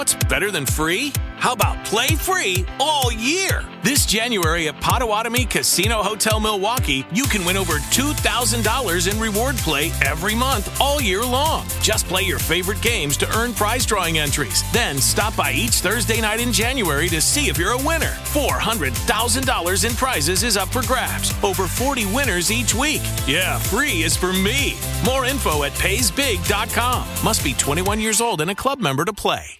What's better than free? How about play free all year? This January at Potawatomi Casino Hotel Milwaukee, you can win over $2,000 in reward play every month all year long. Just play your favorite games to earn prize drawing entries. Then stop by each Thursday night in January to see if you're a winner. $400,000 in prizes is up for grabs. Over 40 winners each week. Yeah, free is for me. More info at paysbig.com. Must be 21 years old and a club member to play.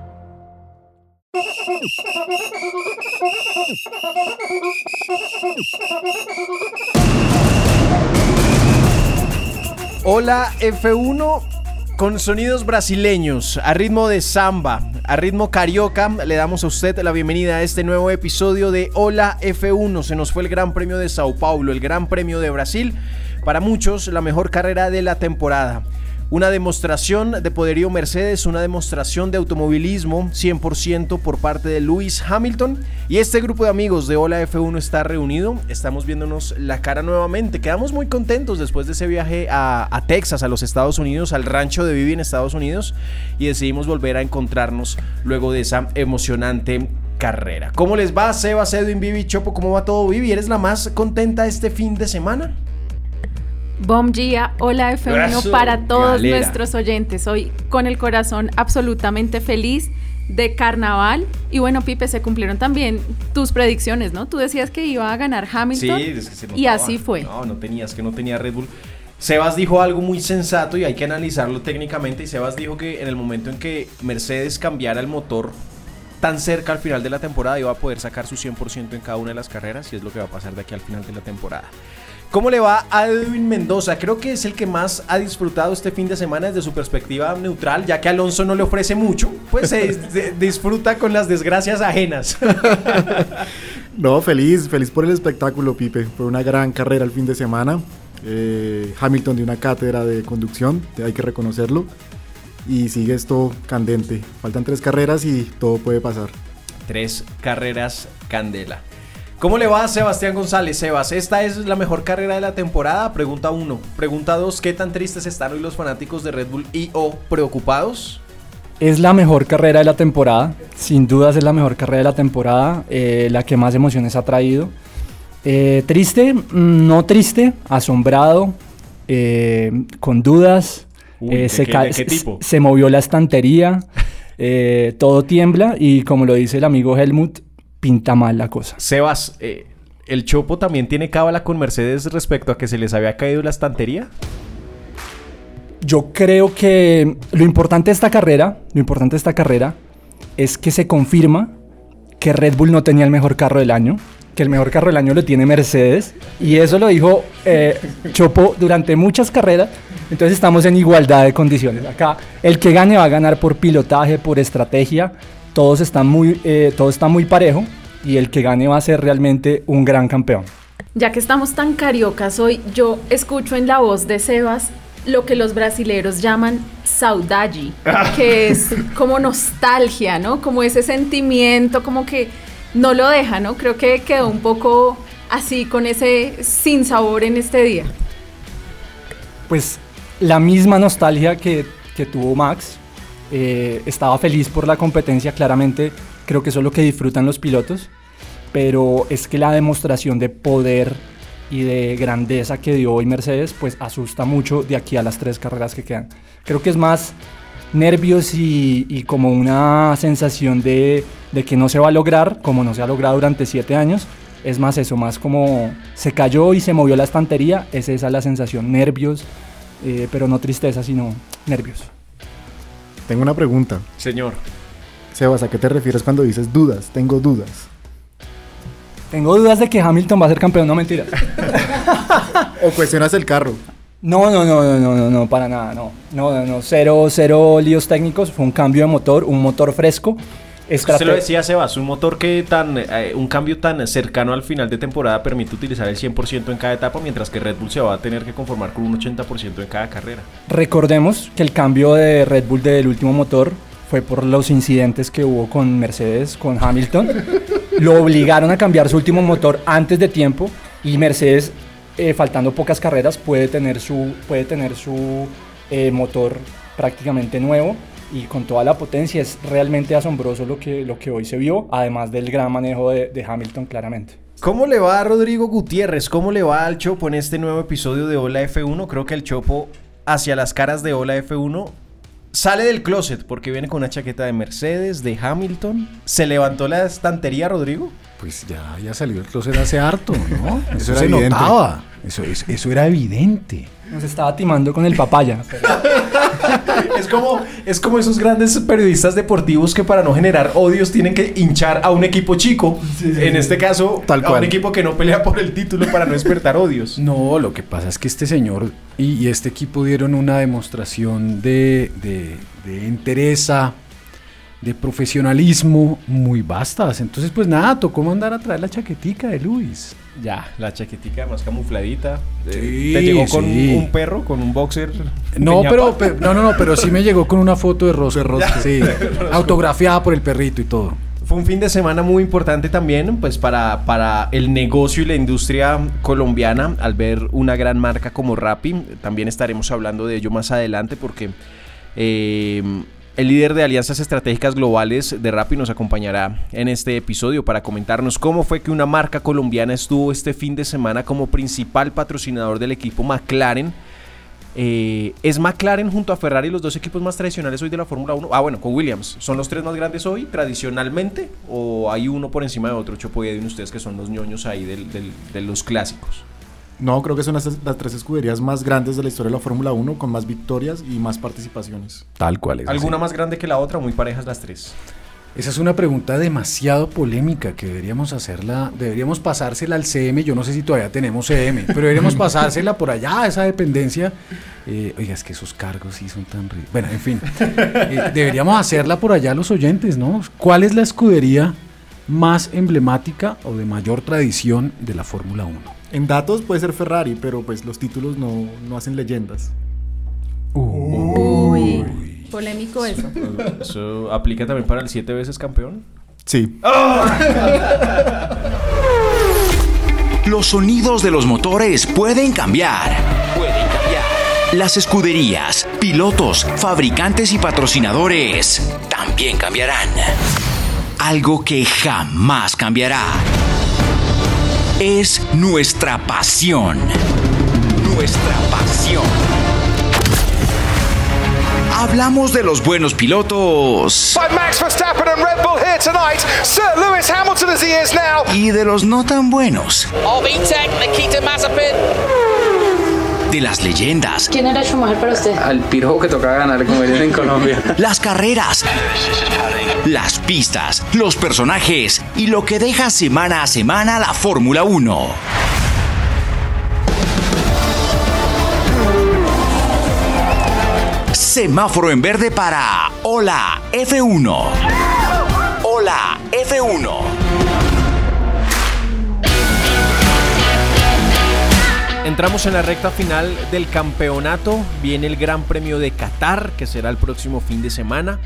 Hola F1 con sonidos brasileños, a ritmo de samba, a ritmo carioca, le damos a usted la bienvenida a este nuevo episodio de Hola F1. Se nos fue el Gran Premio de Sao Paulo, el Gran Premio de Brasil, para muchos la mejor carrera de la temporada. Una demostración de poderío Mercedes, una demostración de automovilismo 100% por parte de Lewis Hamilton. Y este grupo de amigos de Hola F1 está reunido. Estamos viéndonos la cara nuevamente. Quedamos muy contentos después de ese viaje a, Texas, a los Estados Unidos, al rancho de Vivi en Estados Unidos. Y decidimos volver a encontrarnos luego de esa emocionante carrera. ¿Cómo les va, Seba, Edwin, Vivi, Chopo? ¿Cómo va todo, Vivi? ¿Eres la más contenta este fin de semana? Bom Gia, hola F1 Eso, para todos galera. nuestros oyentes. Hoy con el corazón absolutamente feliz de carnaval. Y bueno, Pipe, se cumplieron también tus predicciones, ¿no? Tú decías que iba a ganar Hamilton. es que se y así fue. No, no tenías, que no tenía Red Bull. Sebas dijo algo muy sensato y hay que analizarlo técnicamente. Y Sebas dijo que en el momento en que Mercedes cambiara el motor tan cerca al final de la temporada iba a poder sacar su 100% en cada una de las carreras y es lo que va a pasar de aquí al final de la temporada. ¿Cómo le va a Edwin Mendoza? Creo que es el que más ha disfrutado este fin de semana desde su perspectiva neutral, ya que Alonso no le ofrece mucho, pues se, se disfruta con las desgracias ajenas. No, feliz, feliz por el espectáculo, Pipe. Fue una gran carrera el fin de semana. Eh, Hamilton de una cátedra de conducción, hay que reconocerlo. Y sigue esto candente. Faltan tres carreras y todo puede pasar. Tres carreras candela. ¿Cómo le va a Sebastián González? Sebas, ¿esta es la mejor carrera de la temporada? Pregunta uno. Pregunta dos, ¿qué tan tristes están hoy los fanáticos de Red Bull y o preocupados? Es la mejor carrera de la temporada, sin dudas es la mejor carrera de la temporada, eh, la que más emociones ha traído. Eh, triste, Mm, no triste, asombrado, eh, con dudas. Uy, eh, ¿de se, qué- ca- de qué tipo? se movió la estantería, eh, todo tiembla y como lo dice el amigo Helmut, pinta mal la cosa. Sebas, eh, ¿el Chopo también tiene cábala con Mercedes respecto a que se les había caído la estantería? Yo creo que lo importante de esta carrera, lo importante de esta carrera es que se confirma que Red Bull no tenía el mejor carro del año, que el mejor carro del año lo tiene Mercedes y eso lo dijo eh, Chopo durante muchas carreras. Entonces estamos en igualdad de condiciones. Acá el que gane va a ganar por pilotaje, por estrategia. Todos están muy, eh, todo está muy parejo y el que gane va a ser realmente un gran campeón. Ya que estamos tan cariocas hoy, yo escucho en la voz de Sebas lo que los brasileros llaman saudade, que es como nostalgia, ¿no? Como ese sentimiento, como que no lo deja, ¿no? Creo que quedó un poco así con ese sin sabor en este día. pues la misma nostalgia que, que tuvo Max. Eh, estaba feliz por la competencia, claramente creo que eso es lo que disfrutan los pilotos, pero es que la demostración de poder y de grandeza que dio hoy Mercedes, pues asusta mucho de aquí a las tres carreras que quedan. Creo que es más nervios y, y como una sensación de, de que no se va a lograr, como no se ha logrado durante siete años. Es más eso, más como se cayó y se movió la estantería, es esa la sensación, nervios, eh, pero no tristeza, sino nervios. Tengo una pregunta. Señor. Sebas, ¿a qué te refieres cuando dices dudas? Tengo dudas. Tengo dudas de que Hamilton va a ser campeón, no mentiras. ¿O cuestionas el carro? No, no, no, no, no, no, no, para nada, no. No, no, no, cero, cero líos técnicos, fue un cambio de motor, un motor fresco. Usted lo decía, Sebas, un motor que tan, eh, un cambio tan cercano al final de temporada permite utilizar el 100% en cada etapa, mientras que Red Bull se va a tener que conformar con un 80% en cada carrera. Recordemos que el cambio de Red Bull del último motor fue por los incidentes que hubo con Mercedes, con Hamilton. Lo obligaron a cambiar su último motor antes de tiempo y Mercedes, eh, faltando pocas carreras, puede tener su, puede tener su eh, motor prácticamente nuevo y con toda la potencia. Es realmente asombroso lo que, lo que hoy se vio, además del gran manejo de, de Hamilton claramente. ¿Cómo le va a Rodrigo Gutiérrez? ¿Cómo le va al Chopo en este nuevo episodio de Hola F1? Creo que el Chopo hacia las caras de Hola F1 sale del closet porque viene con una chaqueta de Mercedes, de Hamilton. ¿Se levantó la estantería, Rodrigo? Pues ya, ya salió del closet hace harto, ¿no? Eso, se notaba. Eso, eso, era evidente. Nos estaba timando con el papaya. es, como, es como esos grandes periodistas deportivos que para no generar odios tienen que hinchar a un equipo chico. en este caso, Tal a un equipo que no pelea por el título para no despertar odios. No, lo que pasa es que este señor y, este equipo dieron una demostración de, de, de entereza, de profesionalismo muy vastas. Entonces, pues nada, tocó mandar a traer la chaquetica de Luis. Ya, la chaquetica más camufladita. Sí, ¿Te llegó con un perro, con un boxer? No, pero, no, no, no, pero sí me llegó con una foto de Rosa. sí, autografiada por el perrito y todo. Fue un fin de semana muy importante también, pues para, para el negocio y la industria colombiana, al ver una gran marca como Rappi. También estaremos hablando de ello más adelante porque eh, el líder de alianzas estratégicas globales de Rappi nos acompañará en este episodio para comentarnos cómo fue que una marca colombiana estuvo este fin de semana como principal patrocinador del equipo McLaren. Eh, ¿Es McLaren junto a Ferrari los dos equipos más tradicionales hoy de la Fórmula 1? Ah, bueno, con Williams. ¿Son los tres más grandes hoy tradicionalmente? ¿O hay uno por encima de otro? Chopo de ustedes que son los ñoños ahí de los clásicos. No, creo que son las, tres escuderías más grandes de la historia de la Fórmula 1, con más victorias y más participaciones. Tal cual es. ¿Alguna más grande que la otra muy parejas las tres? Esa es una pregunta demasiado polémica que deberíamos hacerla, deberíamos pasársela al CM, yo no sé si todavía tenemos CM, pero deberíamos pasársela por allá, esa dependencia. Eh, oiga, es que esos cargos sí son tan... Bueno, en fin, eh, deberíamos hacerla por allá los oyentes, ¿no? ¿Cuál es la escudería más emblemática o de mayor tradición de la Fórmula 1? En datos puede ser Ferrari, pero pues los títulos no, no hacen leyendas. Uy, polémico eso. ¿Eso aplica también para el siete veces campeón? Sí. Los sonidos de los motores pueden cambiar. Pueden cambiar. Las escuderías, pilotos, fabricantes y patrocinadores también cambiarán. Algo que jamás cambiará es nuestra pasión. Nuestra pasión. Hablamos de los buenos pilotos. Y de los no tan buenos. De las leyendas. ¿Quién era Schumacher para usted? Al pirojo que tocaba ganar como en Colombia. Las carreras las pistas, los personajes y lo que deja semana a semana la Fórmula 1. Semáforo en verde para Hola F1. Hola F1. Entramos en la recta final del campeonato. Viene el Gran Premio de Qatar, que será el próximo fin de semana.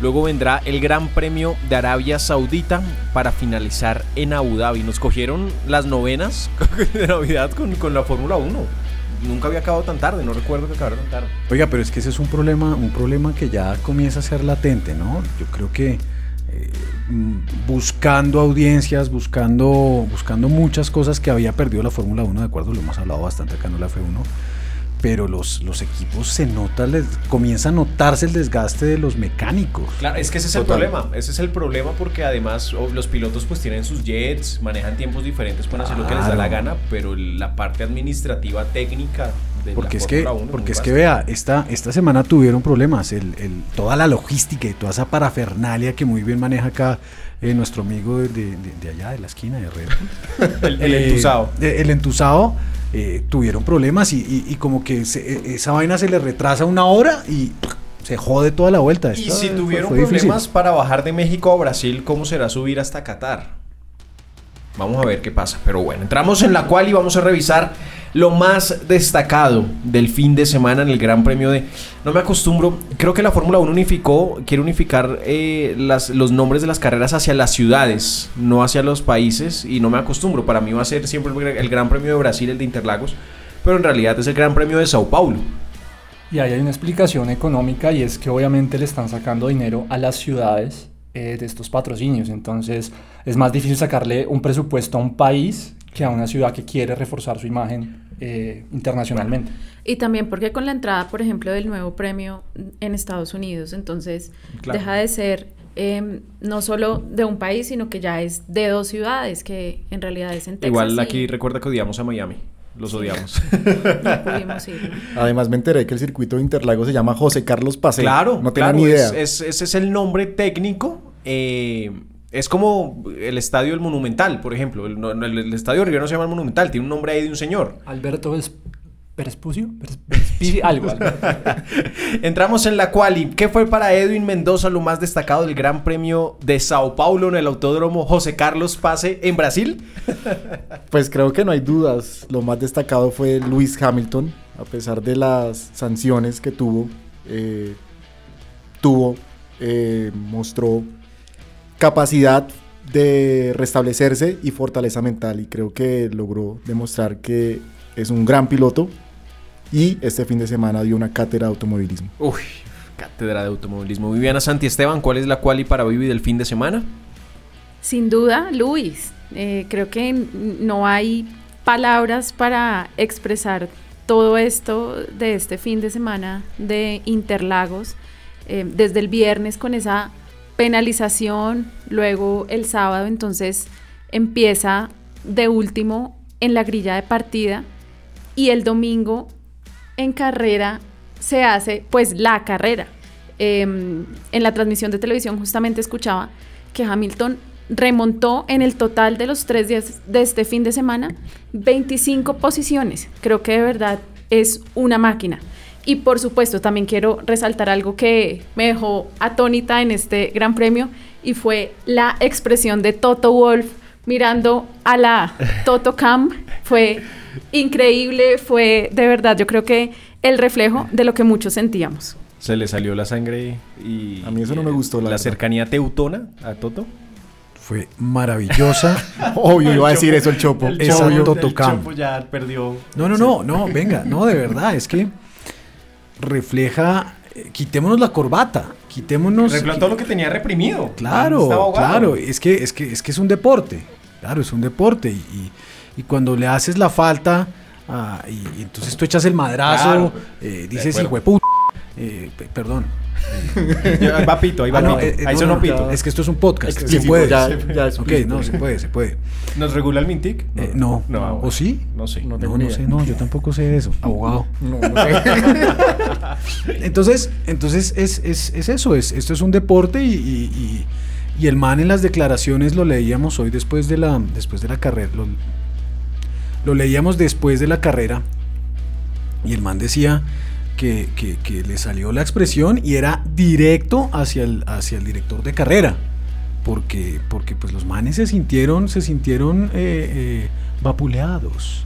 Luego vendrá el Gran Premio de Arabia Saudita para finalizar en Abu Dhabi. Nos cogieron las novenas de Navidad con, la Fórmula 1 nunca había acabado tan tarde, no recuerdo que acabara tan tarde. Oiga, pero es que ese es un problema, un problema que ya comienza a ser latente, ¿no? Yo creo que mm, buscando audiencias, buscando, buscando muchas cosas que había perdido la Fórmula 1, de acuerdo, lo hemos hablado bastante acá en la F1 pero los, los equipos se nota, les, comienza a notarse el desgaste de los mecánicos. Claro, es que ese es el problema, ese es el problema porque además los pilotos pues tienen sus jets, manejan tiempos diferentes, pueden hacer lo que les da la gana, pero la parte administrativa técnica de porque la es que porque es que vea esta esta semana tuvieron problemas el, el, toda la logística y toda esa parafernalia que muy bien maneja acá eh, nuestro amigo de, de, allá de la esquina de Red el, el entusado el entusado eh, tuvieron problemas y, como que e, esa vaina se le retrasa una hora y se jode toda la vuelta. Y si tuvieron fue problemas para bajar de México a Brasil, ¿cómo será subir hasta Qatar? Vamos a ver qué pasa. Pero bueno, entramos en la cual y vamos a revisar lo más destacado del fin de semana en el Gran Premio de... No me acostumbro, creo que la Fórmula 1 unificó, quiere unificar eh, las- los nombres de las carreras hacia las ciudades, no hacia los países, y no me acostumbro. Para mí va a ser siempre el, Gran Premio de Brasil, el de Interlagos, pero en realidad es el Gran Premio de Sao Paulo. Y ahí hay una explicación económica y es que obviamente le están sacando dinero a las ciudades eh, de estos patrocinios. Entonces es más difícil sacarle un presupuesto a un país que a una ciudad que quiere reforzar su imagen eh, internacionalmente. Y también porque con la entrada, por ejemplo, del nuevo premio en Estados Unidos, entonces Claro. deja de ser eh, no solo de un país, sino que ya es de dos ciudades, que en realidad es en Texas. Igual y aquí recuerda que odiamos a Miami. Los odiamos. no pudimos ir. ¿no? Además me enteré que el circuito de Interlagos se llama José Carlos Paseo. Claro, no tenía claro, ni idea. es- es- ese es el nombre técnico. eh, es como el estadio del Monumental, por ejemplo. El, el- el estadio de River no se llama el Monumental, tiene un nombre ahí de un señor. Alberto Ves- Vespucio, algo. Entramos en la quali. ¿Qué fue para Edwin Mendoza lo más destacado del Gran Premio de Sao Paulo en el Autódromo José Carlos Pase en Brasil? Pues creo que no hay dudas. Lo más destacado fue Lewis Hamilton, a pesar de las sanciones que tuvo. eh, tuvo, eh, mostró capacidad de restablecerse y fortaleza mental. Y creo que logró demostrar que es un gran piloto. Y este fin de semana dio una cátedra de automovilismo. Uy, cátedra de automovilismo. Viviana Santi Esteban, ¿cuál es la quali para Vivi del fin de semana? Sin duda, Luis. Eh, creo que no hay palabras para expresar todo esto de este fin de semana de Interlagos. Eh, desde el viernes con esa penalización, luego el sábado, entonces empieza de último en la grilla de partida y el domingo en carrera se hace pues la carrera. Em, en la transmisión de televisión justamente escuchaba que Hamilton remontó en el total de los tres días de este fin de semana 25 posiciones. Creo que de verdad es una máquina. Y por supuesto también quiero resaltar algo que me dejó atónita en este gran premio y fue la expresión de Toto Wolf mirando a la Toto Cam. Fue increíble, fue de verdad yo creo que el reflejo de lo que muchos sentíamos. Se le salió la sangre y... A mí eso no me gustó, la cercanía teutona a Toto. Fue maravillosa. Obvio, iba a decir eso el Chopo. Esa Obvio. Totocam. ya perdió. No, no, no, no, venga, no, de verdad, es que refleja, eh, quitémonos la corbata, quitémonos... Arregló todo lo que tenía reprimido. Claro, claro, es que, es, que, es que es un deporte, claro, es un deporte y, y- y cuando le haces la falta ah, y, y entonces tú echas el madrazo, Claro. eh, dices hijo de puta, eh, pe- perdón. Ahí va Pito, ahí va Ah, no, Pito. eh, eh, ahí no, sonó no, Pito. Es que esto es un podcast, se Explícito, puede. ya- ya es ok, no, se puede, se puede. ¿Nos regula el Mintic? Eh, no. No. ¿O sí? No sé. No No, tengo no ni sé, no, yo tampoco sé de eso, abogado. No, no sé. Entonces, entonces es, es- es eso, es, esto es un deporte y, y- y- y el man en las declaraciones lo leíamos hoy después de la, después de la carrera, lo, lo leíamos después de la carrera y el man decía que, que- que le salió la expresión y era directo hacia el, hacia el director de carrera. Porque, porque pues los manes se sintieron, se sintieron eh, eh, vapuleados,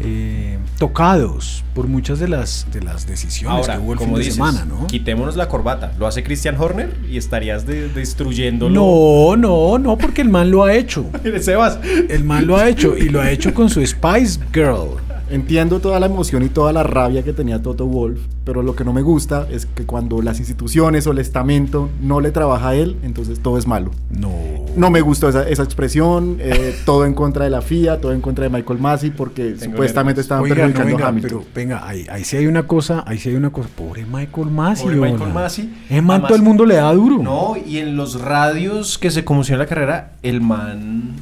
eh, tocados por muchas de las, de las decisiones Ahora, que hubo el como fin de dices, semana, ¿no? quitémonos la corbata. Lo hace Christian Horner y estarías de- destruyéndolo. No, no, no, porque el man lo ha hecho. Sebas. El man lo ha hecho y lo ha hecho con su Spice Girl. Entiendo toda la emoción y toda la rabia que tenía Toto Wolf, pero lo que no me gusta es que cuando las instituciones o el estamento no le trabaja a él, entonces todo es malo. No. No me gustó esa, esa expresión, eh, todo en contra de la FIA, todo en contra de Michael Massey, porque supuestamente estaban Oiga, no, perjudicando venga, a Hamilton. pero venga, ahí, ahí sí hay una cosa, ahí sí hay una cosa. Pobre Michael Massey. Pobre Michael. Massey. Ese man Además- todo el mundo le da duro. No, y en los radios que se conmocionó la carrera, el man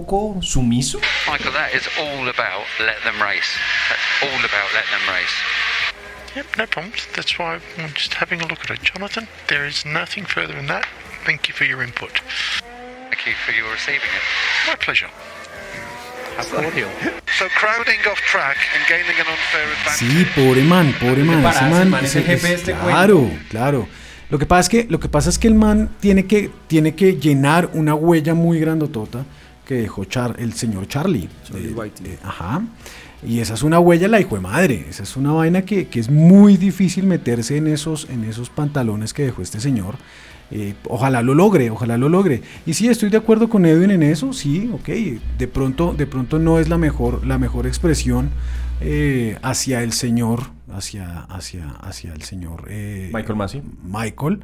poco sumiso. Michael, that is all about let them race. That's all about let them race. Yep, no problems. That's why I'm just having a look at it. Jonathan, there is nothing further than that. Thank you for your input. Thank you for your receiving it. My pleasure. So crowding off track and gaining an unfair advantage. Sí, pobre man, pobre man. Ese man, man es el ese- jefe de es- este Claro, claro. Lo que pasa es que lo que pasa es que el man tiene que tiene que llenar una huella muy grandotota que dejó Char- el señor Charlie. Eh, eh, ajá. Y esa es una huella la hijo de madre. Esa es una vaina que, que es muy difícil meterse en esos, en esos pantalones que dejó este señor. Eh, ojalá lo logre, ojalá lo logre. Y sí, estoy de acuerdo con Edwin en eso, sí, ok. De pronto, de pronto no es la mejor, la mejor expresión eh, hacia el señor, hacia, hacia, hacia el señor eh, Michael Massey. Michael.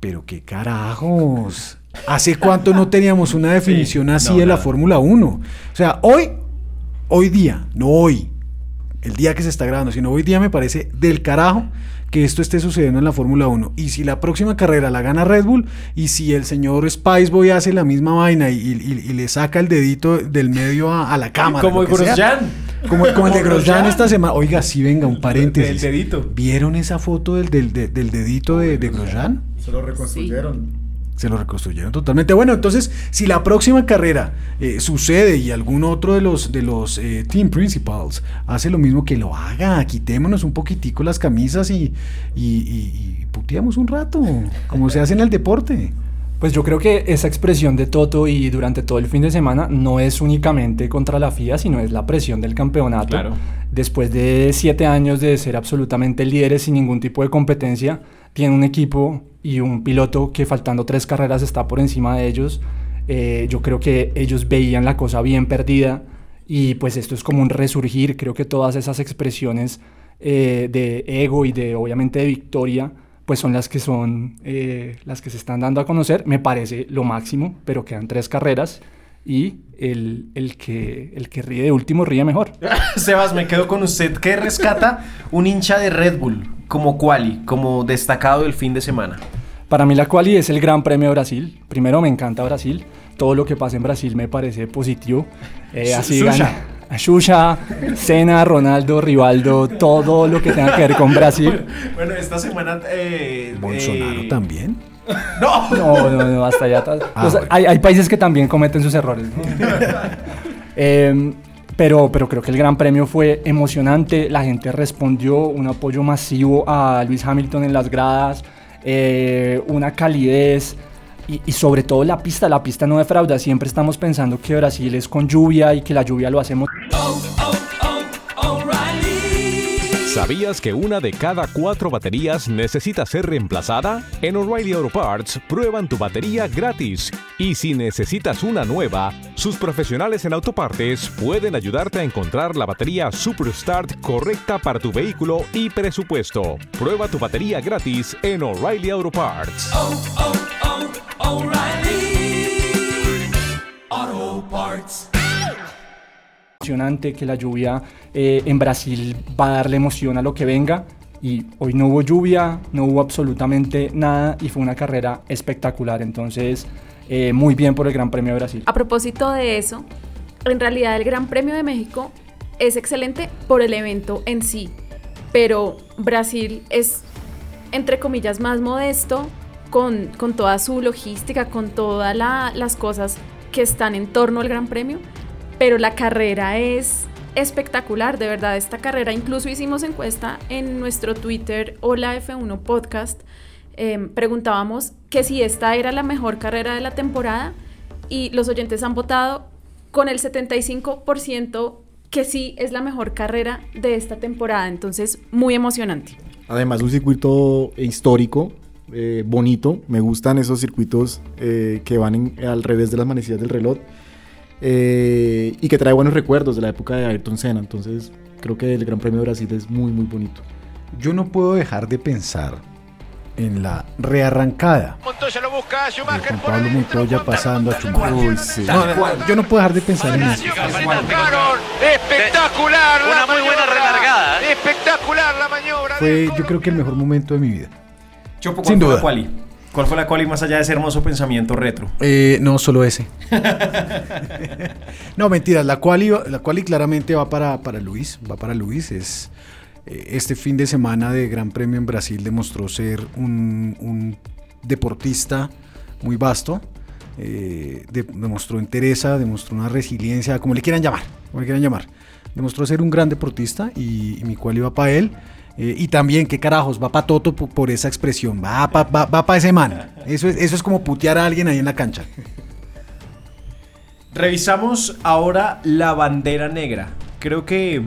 Pero qué carajos. ¿Hace cuánto no teníamos una definición así no, de la. Fórmula 1? O sea, hoy, hoy día, no hoy, el día que se está grabando, sino hoy día me parece del carajo que esto esté sucediendo en la Fórmula 1. Y si la próxima carrera la gana Red Bull, y si el señor Spiceboy hace la misma vaina y, y- y le saca el dedito del medio a, a la cámara. Como sea, Grosjean. Como, como el de Grosjean esta semana. Oiga, sí, venga, un paréntesis. Del dedito. ¿Vieron esa foto del, del, del- del dedito de, de Grosjean? Se lo reconstruyeron. Se lo reconstruyeron totalmente. Bueno, entonces, si la próxima carrera eh, sucede y algún otro de los, de los eh, team principals hace lo mismo, que lo haga. Quitémonos un poquitico las camisas y, y, y- y puteamos un rato, como se hace en el deporte. Pues yo creo que esa expresión de Toto y durante todo el fin de semana no es únicamente contra la FIA, sino es la presión del campeonato. Claro. Después de siete años de ser absolutamente líderes sin ningún tipo de competencia, tiene un equipo y un piloto que faltando tres carreras está por encima de ellos. Eh, yo creo que ellos veían la cosa bien perdida y pues esto es como un resurgir. Creo que todas esas expresiones eh, de ego y de obviamente de victoria pues son las que son eh, las que se están dando a conocer. Me parece lo máximo, pero quedan tres carreras y el, el que, el que ríe de último ríe mejor. Sebas, me quedo con usted. ¿Qué rescata un hincha de Red Bull como quali, como destacado del fin de semana? Para mí la quali es el Gran Premio de Brasil. Primero me encanta Brasil. Todo lo que pasa en Brasil me parece positivo. Eh, así gana. Xuxa, Senna, Ronaldo, Rivaldo, todo lo que tenga que ver con Brasil. Bueno, esta semana. eh, Bolsonaro eh, también. No, No, no, no, hasta allá. Ah, bueno. hay, hay países que también cometen sus errores. ¿no? Em, pero, pero creo que el Gran Premio fue emocionante. La gente respondió, un apoyo masivo a Luis Hamilton en las gradas, eh, una calidez. Y, sobre todo la pista, la pista no defrauda. Siempre estamos pensando que Brasil es con lluvia y que la lluvia lo hacemos. ¿Sabías que una de cada cuatro baterías necesita ser reemplazada? En O'Reilly Auto Parts prueban tu batería gratis. Y si necesitas una nueva, sus profesionales en autopartes pueden ayudarte a encontrar la batería Superstart correcta para tu vehículo y presupuesto. Prueba tu batería gratis en O'Reilly Auto Parts. Emocionante, que la lluvia eh, en Brasil va a darle emoción a lo que venga. Y hoy no hubo lluvia, no hubo absolutamente nada y fue una carrera espectacular. Entonces, eh, muy bien por el Gran Premio de Brasil. A propósito de eso, en realidad el Gran Premio de México es excelente por el evento en sí, pero Brasil es, entre comillas, más modesto con, con toda su logística, con todas la- las cosas que están en torno al Gran Premio, pero la carrera es espectacular, de verdad, esta carrera, incluso hicimos encuesta en nuestro Twitter, Hola F1 Podcast, eh, preguntábamos que si esta era la mejor carrera de la temporada y los oyentes han votado con el 75% que sí es la mejor carrera de esta temporada, entonces muy emocionante. Además, un circuito histórico, eh, bonito. Me gustan esos circuitos eh, que van en- al revés de las manecillas del reloj eh, y que trae buenos recuerdos de la época de Ayrton Senna. Entonces, creo que el Gran Premio de Brasil es muy, muy bonito. Yo no puedo dejar de pensar en la rearrancada. Montoya lo busca, Juan Pablo Montoya pasando a Schumacher. Uy, sí. No, no, no, yo no puedo dejar de pensar en eso. Espectacular Una muy buena relargada, ¿eh? Espectacular la maniobra. Fue yo creo que el mejor momento de mi vida. Chopo, ¿cuál Sin fue duda. la quali? ¿Cuál fue la quali más allá de ese hermoso pensamiento retro? Eh, no, solo ese. no, mentiras. La quali, la quali claramente va para, para Luis. Va para Luis. Es, eh, este fin de semana de Gran Premio en Brasil demostró ser un, un deportista muy vasto. eh, de- demostró entereza, demostró una resiliencia, como le quieran llamar, como le quieran llamar. Demostró ser un gran deportista y, y mi cual iba para él. Eh, y también, qué carajos, va para Toto po- por, esa expresión, va para va, va pa ese man. Eso es, eso es como putear a alguien ahí en la cancha. Revisamos ahora la bandera negra. Creo que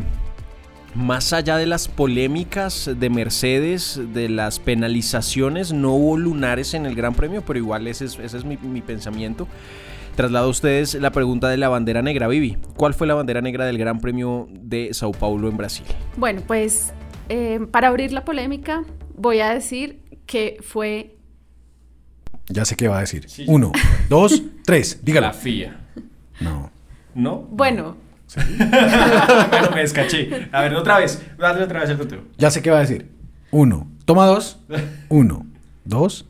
más allá de las polémicas de Mercedes, de las penalizaciones, no hubo lunares en el Gran Premio, pero igual ese es, ese es mi, mi pensamiento. Traslado a ustedes la pregunta de la bandera negra, Vivi. ¿Cuál fue la bandera negra del Gran Premio de Sao Paulo en Brasil? Bueno, pues eh, para abrir la polémica, voy a decir que fue Ya sé qué va a decir. Uno, dos, tres, dígalo. La FIA. No. ¿No? Bueno, bueno, me descaché. A ver, otra vez. Dale otra vez el conteo. Ya sé qué va a decir. Uno. Toma dos. Uno, dos,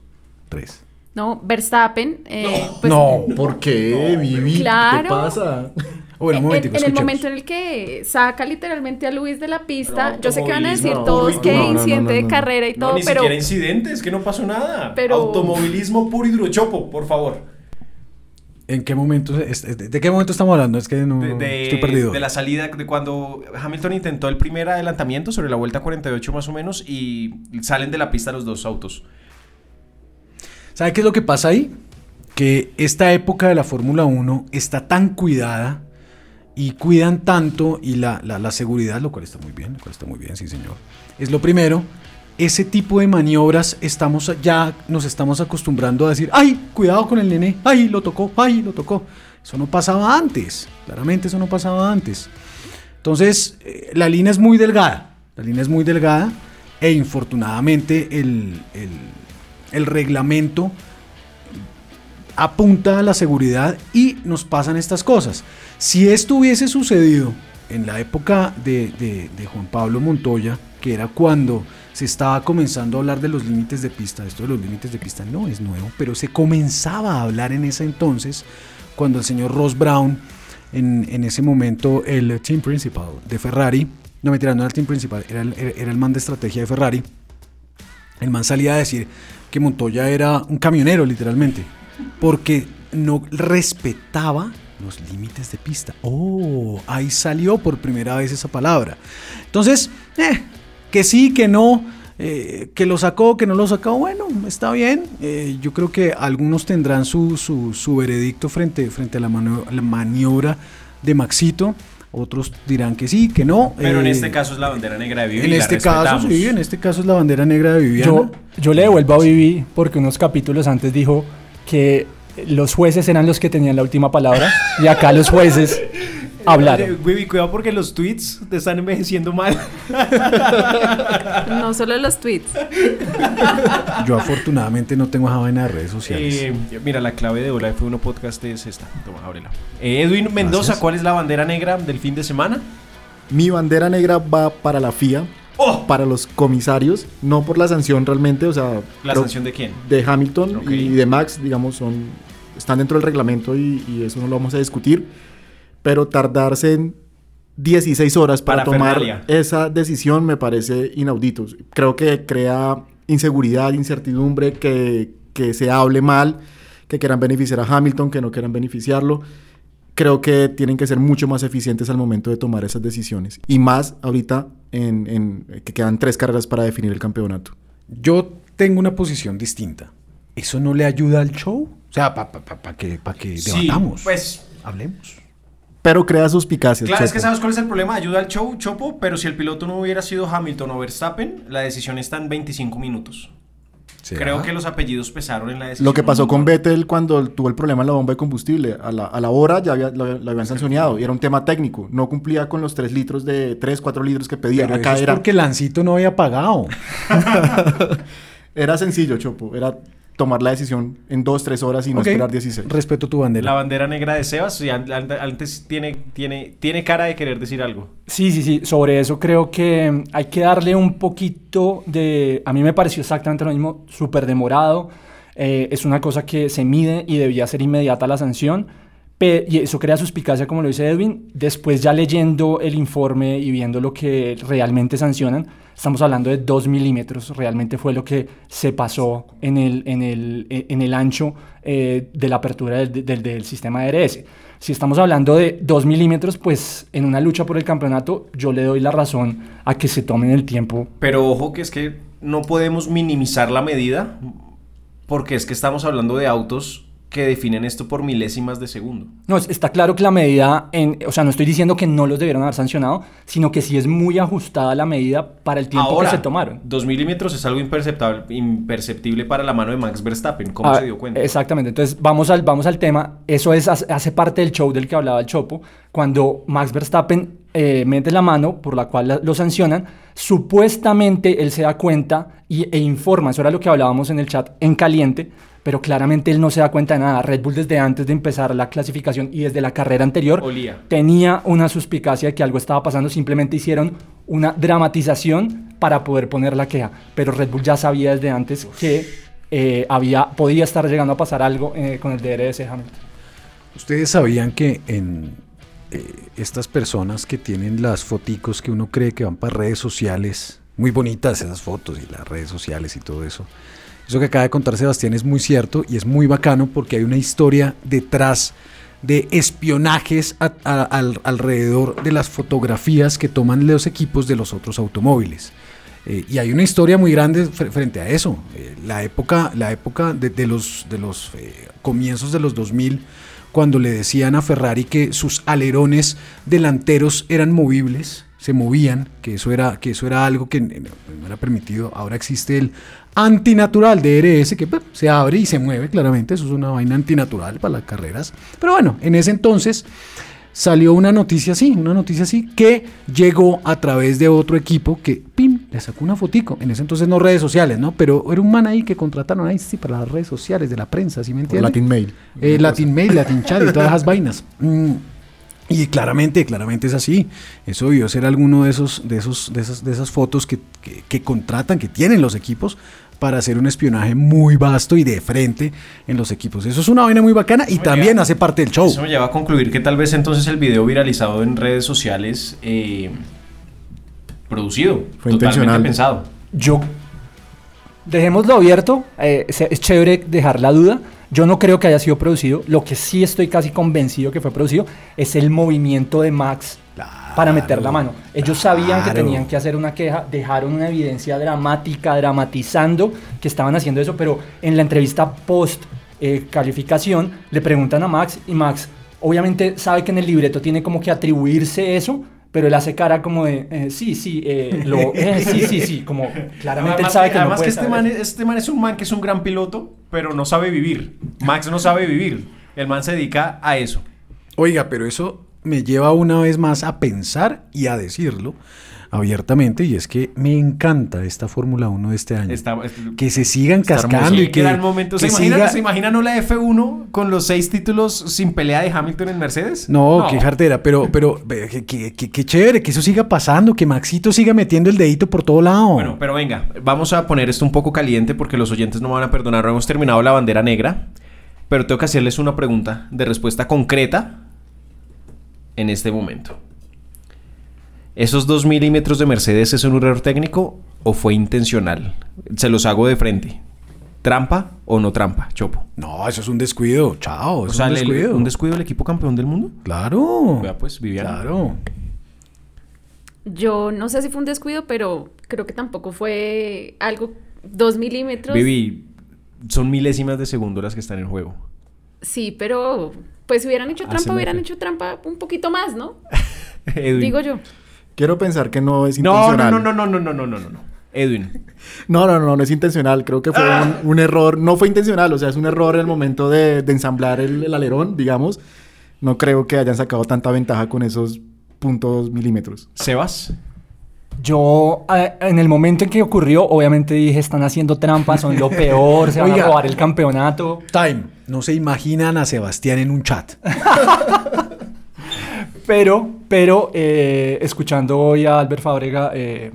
tres. no, Verstappen. eh, pues, no, ¿por qué, Vivi? Claro. ¿Qué te pasa? Bueno, un en- el momento en el que saca literalmente a Luis de la pista, yo sé que van a decir todos que no, no, no, incidente no, de carrera y No, todo, ni pero siquiera incidentes, que no pasó nada. Pero- Automovilismo puro hidrochopo, por favor. ¿En qué momento? es- es- ¿De qué momento estamos hablando? Es que no De, de- estoy perdido. de la salida, de cuando Hamilton intentó el primer adelantamiento sobre la vuelta 48 más o menos y salen de la pista los dos autos. ¿Sabe qué es lo que pasa ahí? Que esta época de la Fórmula 1 está tan cuidada y cuidan tanto y la, la- seguridad, lo cual está muy bien, lo cual está muy bien, sí señor. Es lo primero. Ese tipo de maniobras estamos ya nos estamos acostumbrando a decir, ay, cuidado con el nene, ay, lo tocó, ay, lo tocó. Eso no pasaba antes, claramente eso no pasaba antes. Entonces, eh, la línea es muy delgada, la línea es muy delgada e infortunadamente el- el reglamento apunta a la seguridad y nos pasan estas cosas. Si esto hubiese sucedido en la época de, de- Juan Pablo Montoya, que era cuando se estaba comenzando a hablar de los límites de pista, esto de los límites de pista no es nuevo, pero se comenzaba a hablar en ese entonces, cuando el señor Ross Brown, en, en ese momento el team principal de Ferrari, no mentira, no era el team principal, era el man de estrategia de Ferrari, el man salía a decir que Montoya era un camionero, literalmente, porque no respetaba los límites de pista. Oh, ahí salió por primera vez esa palabra. Entonces, eh, que sí, que no, eh, que lo sacó, que no lo sacó, bueno, está bien. Eh, yo creo que algunos tendrán su, su, su veredicto frente, frente a la, maniobra de Maxito. Otros dirán que sí, que no. Pero en Eh, este caso es la bandera negra de Vivi. en este caso, sí, en este caso es la bandera negra de Viviana. Yo, yo le devuelvo a Vivi porque unos capítulos antes dijo que los jueces eran los que tenían la última palabra y acá los jueces hablaron. Vivi, cuidado porque los tweets te están envejeciendo mal. no solo los tweets. Yo afortunadamente no tengo esa vaina de redes sociales. Eh, mira, la clave de Hola F1 Podcast es esta. Toma, ábrela. Eh, Edwin Mendoza, Gracias. ¿cuál es la bandera negra del fin de semana? Mi bandera negra va para la FIA, ¡Oh! para los comisarios, no por la sanción realmente, o sea... ¿La sanción de quién? De Hamilton Ok. y de Max, digamos, son están dentro del reglamento y, y eso no lo vamos a discutir, pero tardarse en 16 horas para Parafernalia. tomar esa decisión me parece inaudito. Creo que crea inseguridad, incertidumbre, que, que se hable mal, que quieran beneficiar a Hamilton, que no quieran beneficiarlo. Creo que tienen que ser mucho más eficientes al momento de tomar esas decisiones. Y más ahorita en, en- que quedan tres carreras para definir el campeonato. Yo tengo una posición distinta. ¿Eso no le ayuda al show? O sea, para que, pa que Sí, debatamos. pues Hablemos. Pero crea suspicacias. Claro, es que sabes cuál es el problema. Ayuda al show, Chopo, pero si el piloto no hubiera sido Hamilton o Verstappen, la decisión está en 25 minutos. Creo que los apellidos pesaron en la decisión. Lo que pasó con Vettel cuando tuvo el problema en la bomba de combustible, a la, a la hora ya había- lo, lo habían sancionado y era un tema técnico. No cumplía con los 3 litros de 3, 4 litros que pedía. Pero Acá eso es era, porque Lancito no había pagado. era sencillo, Chopo. Era tomar la decisión en 2, 3 horas y no Ok. esperar 16. Respeto tu bandera. La bandera negra de Sebas, sí, an- an- antes tiene, tiene, tiene cara de querer decir algo. Sí, sí, sí. Sobre eso creo que hay que darle un poquito de... A mí me pareció exactamente lo mismo, súper demorado. Eh, es una cosa que se mide y debía ser inmediata la sanción. Y eso crea suspicacia, como lo dice Edwin. Después, ya leyendo el informe y viendo lo que realmente sancionan, estamos hablando de 2 milímetros. Realmente fue lo que se pasó en el, en el, eh, en el ancho eh, de la apertura del, del- del sistema DRS. Si estamos hablando de 2 milímetros, pues en una lucha por el campeonato, yo le doy la razón a que se tomen el tiempo. Pero ojo que es que no podemos minimizar la medida porque es que estamos hablando de autos que definen esto por milésimas de segundo. No, es- está claro que la medida, en, o sea, no estoy diciendo que no los debieron haber sancionado, sino que sí es muy ajustada la medida para el tiempo Ahora, que se tomaron. Dos milímetros es algo imperceptible, imperceptible para la mano de Max Verstappen. ¿Cómo Ah, se dio cuenta? Exactamente. Entonces, vamos al, vamos al tema. Eso es, hace hace parte del show del que hablaba el Chopo. Cuando Max Verstappen eh, mete la mano por la cual la- lo sancionan, supuestamente él se da cuenta y, e informa. Eso era lo que hablábamos en el chat en caliente. Pero claramente él no se da cuenta de nada. Red Bull desde antes de empezar la clasificación y desde la carrera anterior Olía. tenía una suspicacia de que algo estaba pasando. Simplemente hicieron una dramatización para poder poner la queja. Pero Red Bull ya sabía desde antes que eh, había, podía estar llegando a pasar algo eh, con el DRS de Hamilton. Ustedes sabían que en eh, estas personas que tienen las foticos que uno cree que van para redes sociales, muy bonitas esas fotos y las redes sociales y todo eso. Eso que acaba de contar Sebastián es muy cierto y es muy bacano porque hay una historia detrás de espionajes alrededor de las fotografías que toman los equipos de los otros automóviles. Eh, y hay una historia muy grande fre- frente a eso. Eh, la época, la época de, de los, de los eh, comienzos de los 2000, cuando le decían a Ferrari que sus alerones delanteros eran movibles, se movían, que eso era, que eso era algo que no era permitido. Ahora existe el antinatural DRS que pues, se abre y se mueve claramente. Eso es una vaina antinatural para las carreras. Pero bueno, en ese entonces salió una noticia así, una noticia así que llegó a través de otro equipo que, pim, le sacó una fotico. En ese entonces no redes sociales, ¿no? Pero era un man ahí que contrataron ahí, sí, para las redes sociales de la prensa, ¿sí me entiendes? Latin Mail. Eh, Latin Mail, Latin Chat y todas esas vainas. Mm, Y claramente, claramente es así. Eso debió ser alguno de esos, de esos, de esas, de esas fotos que, que- que contratan, que tienen los equipos para hacer un espionaje muy vasto y de frente en los equipos. Eso es una vaina muy bacana y también hace parte del show. Eso me lleva a concluir que tal vez entonces el video viralizado en redes sociales eh, producido, Fue totalmente intencional. pensado. Yo, dejémoslo abierto, eh, es chévere dejar la duda. Yo no creo que haya sido producido. Lo que sí estoy casi convencido que fue producido es el movimiento de Max para meter la mano. Ellos sabían que tenían que hacer una queja, dejaron una evidencia dramática, dramatizando que estaban haciendo eso, pero en la entrevista post eh, calificación le preguntan a Max y Max obviamente sabe que en el libreto tiene como que atribuirse eso, pero él hace cara como de, eh, sí, sí, eh, lo, eh, sí, sí, sí, como claramente él Además sabe que, no además puede que este, saber man, este man es un man que es un gran piloto, pero no sabe vivir. Max no sabe vivir. El man se dedica a eso. Oiga, pero eso me lleva una vez más a pensar y a decirlo abiertamente y es que me encanta esta Fórmula 1 de este año. Está- que se sigan cascando y que, gran momento. ¿Se que imagina, siga- ¿Se la F1 con los seis títulos sin pelea de Hamilton en Mercedes? No, qué jartera, pero, pero que chévere, que eso siga pasando, que Maxito siga metiendo el dedito por todo lado. Bueno, pero venga, vamos a poner esto un poco caliente porque los oyentes no me van a perdonar. No hemos terminado la bandera negra, pero tengo que hacerles una pregunta de respuesta concreta en este momento. ¿Esos dos milímetros de Mercedes es un error técnico o fue intencional? Se los hago de frente. ¿Trampa o no trampa, Chopo? No, eso es un descuido, chao, O es sea, un el- descuido. ¿un descuido del equipo campeón del mundo? Claro. Vea pues, Viviana. Claro. Yo no sé si fue un descuido, pero creo que tampoco fue algo dos milímetros. Vivi, son milésimas de segundo las que están en juego. Sí, pero pues si hubieran hecho Ah, trampa, hubieran hecho trampa un poquito más, ¿no? Edwin. Digo yo. Quiero pensar que no es No, intencional. no, no, no, no, no, no, no, no, no. Edwin. No, no, no, no es intencional. Creo que fue Ah. un, un error. No fue intencional, o sea, es un error en el momento de, de ensamblar el, el alerón, digamos. No creo que hayan sacado tanta ventaja con esos puntos milímetros. Sebas. Yo, eh, en el momento en que ocurrió, obviamente dije, están haciendo trampas, son lo peor, se van Oiga. a robar el campeonato. Time. No se imaginan a Sebastián en un chat. Pero, pero, eh, escuchando hoy a Albert Fábrega, eh,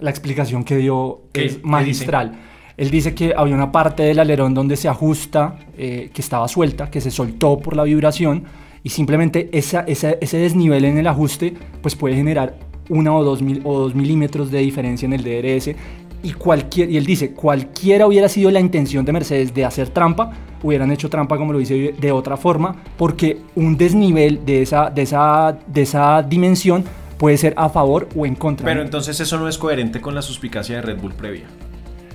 la explicación que dio ¿Qué- es magistral. Él dice que había una parte del alerón donde se ajusta, eh, que estaba suelta, que se soltó por la vibración y simplemente esa, esa- ese desnivel en el ajuste pues puede generar una o dos, mil, o dos milímetros de diferencia en el DRS y cualquier y él dice cualquiera hubiera sido la intención de Mercedes de hacer trampa hubieran hecho trampa como lo dice de otra forma porque un desnivel de esa de esa de esa dimensión puede ser a favor o en contra Pero entonces eso no es coherente con la suspicacia de Red Bull previa.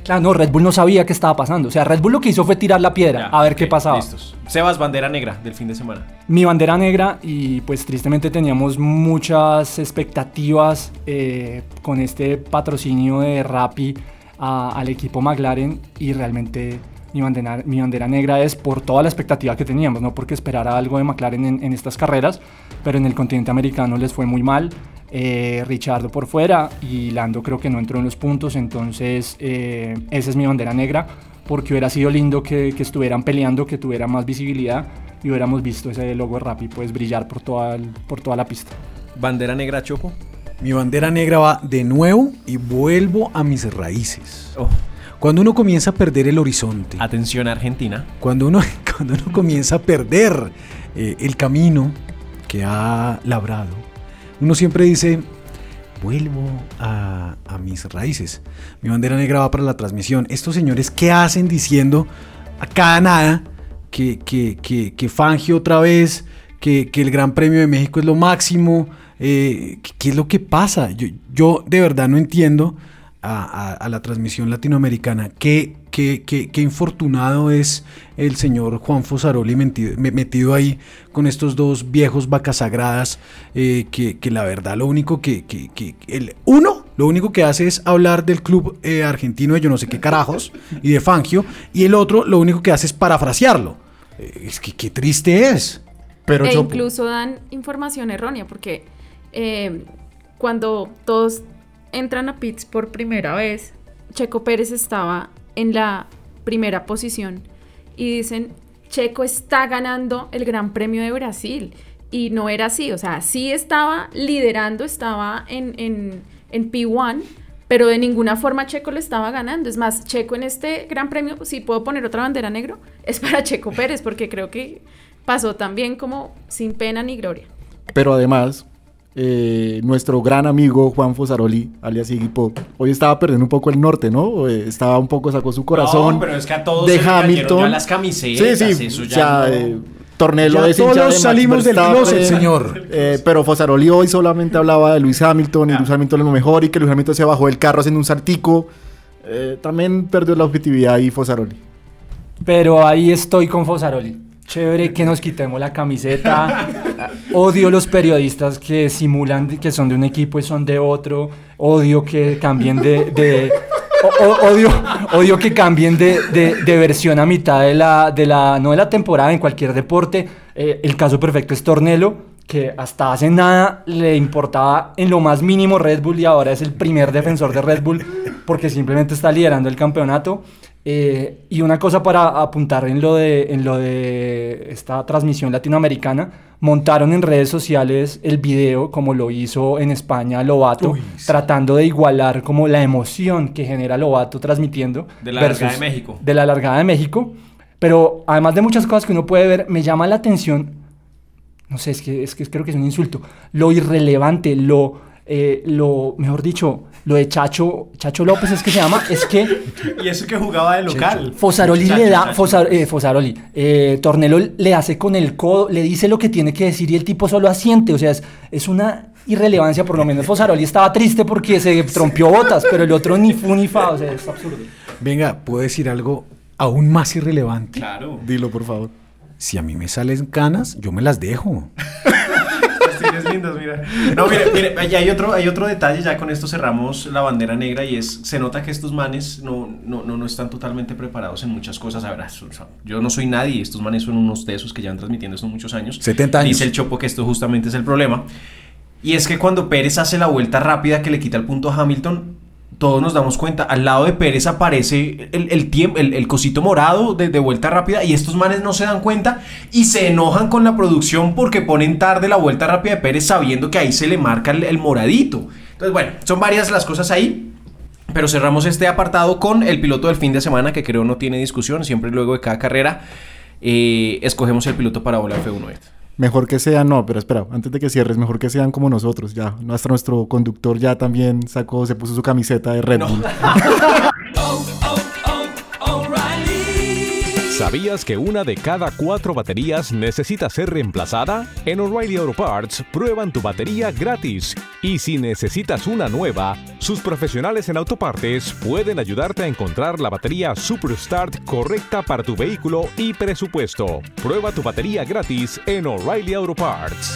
Claro, no, Red Bull no sabía qué estaba pasando. O sea, Red Bull lo que hizo fue tirar la piedra a ver qué pasaba. Listos. Sebas, bandera negra del fin de semana. Mi bandera negra y pues tristemente teníamos muchas expectativas eh, con este patrocinio de Rappi a- al equipo McLaren y realmente mi bandera, mi bandera negra es por toda la expectativa que teníamos, no porque esperara algo de McLaren en, en estas carreras, pero en el continente americano les fue muy mal. Eh, Richardo por fuera y Lando creo que no entró en los puntos, entonces eh, esa es mi bandera negra porque hubiera sido lindo que, que estuvieran peleando, que tuviera más visibilidad y hubiéramos visto ese logo de Rappi pues brillar por toda, el- por toda la pista. ¿Bandera negra, Chopo? Mi bandera negra va de nuevo y vuelvo a mis raíces. Cuando uno comienza a perder el horizonte. Atención, Argentina. Cuando uno, cuando uno comienza a perder eh, el camino que ha labrado, uno siempre dice, vuelvo a, mis raíces. Mi bandera negra va para la transmisión. Estos señores, ¿qué hacen diciendo a cada nada que, que, que, que Fangio otra vez, que, que el Gran Premio de México es lo máximo? Eh, ¿qué, qué es lo que pasa? Yo, yo de verdad no entiendo a, a- a la transmisión latinoamericana. Qué, qué- qué- qué infortunado es el señor Juan Fosaroli metido, me- metido ahí con estos dos viejos vacas sagradas, eh, que, que la verdad lo único que, que- que- el uno, lo único que hace es hablar del club eh, argentino de yo no sé qué carajos y de Fangio, y el otro lo único que hace es parafrasearlo. Eh, es que qué triste es. Pero e incluso dan información errónea porque eh, cuando todos entran a pits por primera vez, Checo Pérez estaba en la primera posición y dicen, Checo está ganando el Gran Premio de Brasil. Y no era así, o sea, sí estaba liderando, estaba en, en, en P1, pero de ninguna forma Checo lo estaba ganando. Es más, Checo en este Gran Premio, si puedo poner otra bandera negro, es para Checo Pérez, porque creo que pasó también como sin pena ni gloria. Pero además, eh, nuestro gran amigo Juan Fosaroli, alias Iggy Pop, hoy estaba perdiendo un poco el norte, ¿no? Eh, estaba un poco, sacó su corazón. No, pero es que a todos de se Hamilton. ya las camisetas, Sí, sí, eso ya ya, no- eh, Tornelo Ya hincha todos de salimos del closet, señor. eh, pero Fosaroli hoy solamente hablaba de Luis Hamilton y Luis Hamilton es lo mejor y que Luis Hamilton se bajó del carro haciendo un saltico. Eh, también perdió la objetividad ahí Fosaroli. Pero ahí estoy con Fosaroli. Chévere que nos quitemos la camiseta. Odio los periodistas que simulan que son de un equipo y son de otro. Odio que cambien de... odio, odio que cambien de, de- de versión a mitad de la, de la... No de la temporada, en cualquier deporte. Eh, el caso perfecto es Tornelo, que hasta hace nada le importaba en lo más mínimo Red Bull y ahora es el primer defensor de Red Bull porque simplemente está liderando el campeonato. Eh, y una cosa para apuntar en lo, de, en lo de esta transmisión latinoamericana, montaron en redes sociales el video como lo hizo en España Lobato, Uy, sí. tratando de igualar como la emoción que genera Lobato transmitiendo. De la largada de México. De la largada de México. Pero además de muchas cosas que uno puede ver, me llama la atención, no sé, es que, es que creo que es un insulto, lo irrelevante, lo, eh, lo mejor dicho, lo de Chacho, Chacho López es que se llama, es que... Y eso que jugaba de local. Fosaroli Chacho, le da. Fosar- eh, Fosaroli, eh, Tornelo le hace con el codo, le dice lo que tiene que decir y el tipo solo asiente, o sea, es, es una irrelevancia, por lo menos Fosaroli estaba triste porque se trompió botas, pero el otro ni fu ni fa, o sea, es absurdo. venga, puedo decir algo aún más irrelevante. Claro. Dilo, por favor. Si a mí me salen canas, yo me las dejo. No, mire, mire, y hay otro, hay otro detalle, ya con esto cerramos la bandera negra y es, se nota que estos manes no, no, no, no están totalmente preparados en muchas cosas. A ver, son- son- yo no soy nadie, estos manes son unos de esos que llevan transmitiendo esto muchos años. 70 años. Dice el Chopo que esto justamente es el problema. Y es que cuando Pérez hace la vuelta rápida que le quita el punto a Hamilton, todos nos damos cuenta, al lado de Pérez aparece el, el, tiemp- el, el cosito morado de, de vuelta rápida y estos manes no se dan cuenta y se enojan con la producción porque ponen tarde la vuelta rápida de Pérez sabiendo que ahí se le marca el, el moradito. Entonces, bueno, son varias las cosas ahí. Pero cerramos este apartado con el piloto del fin de semana, que creo no tiene discusión. Siempre luego de cada carrera eh, escogemos el piloto para Bola F1. Mejor que sean, no, pero espera, antes de que cierres, mejor que sean como nosotros, ya. Nuestro, nuestro conductor ya también sacó, se puso su camiseta de Red Bull. ¿Sabías que una de cada cuatro baterías necesita ser reemplazada? En O'Reilly Auto Parts prueban tu batería gratis. Y si necesitas una nueva, sus profesionales en autopartes pueden ayudarte a encontrar la batería Superstart correcta para tu vehículo y presupuesto. Prueba tu batería gratis en O'Reilly Auto Parts.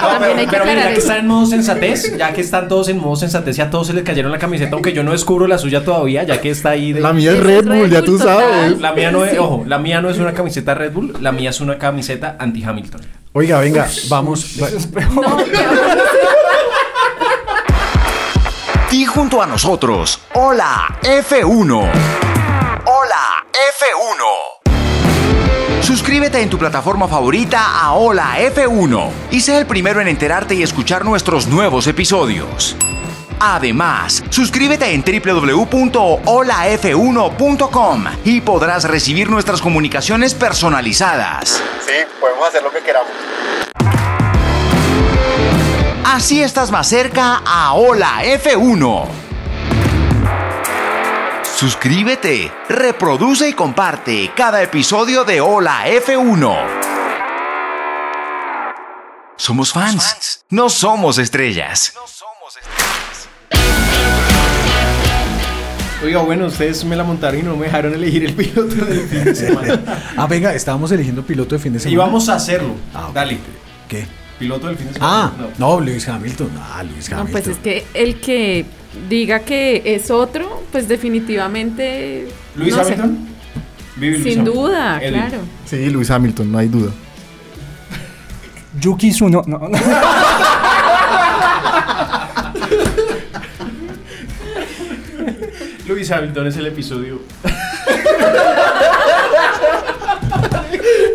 También hay que pero mira, ya que están en modo sensatez, ya que están todos en modo sensatez y a todos se les cayeron la camiseta, aunque yo no descubro la suya todavía, ya que está ahí. de- La mía es Red Bull, ya tú sabes. La mía no es, ojo, la mía no es una camiseta Red Bull, la mía es una camiseta anti-Hamilton. Oiga, venga, vamos. Y junto a nosotros, Hola F1. Hola F1. Suscríbete en tu plataforma favorita a Hola F1 y sé el primero en enterarte y escuchar nuestros nuevos episodios. Además, suscríbete en www.holaf1.com y podrás recibir nuestras comunicaciones personalizadas. Sí, podemos hacer lo que queramos. Así estás más cerca a Hola F1. Suscríbete, reproduce y comparte cada episodio de Hola F1. Somos fans, no somos estrellas. Oiga, bueno, ustedes me la montaron y no me dejaron elegir el piloto del fin de semana. Ah, venga, estábamos eligiendo piloto de fin de semana. y vamos a hacerlo. Ah, ok. Dale. ¿Qué? Piloto del fin de semana. Ah, no, Lewis Hamilton. Ah, Lewis No, Hamilton. pues es que el que diga que es otro, pues definitivamente. Luis no. Hamilton. Vive Luis Sin Hamilton. duda, Edwin. claro. Sí, Luis Hamilton, no hay duda. Yuki Tsuno. No, no. Luis Hamilton es el episodio.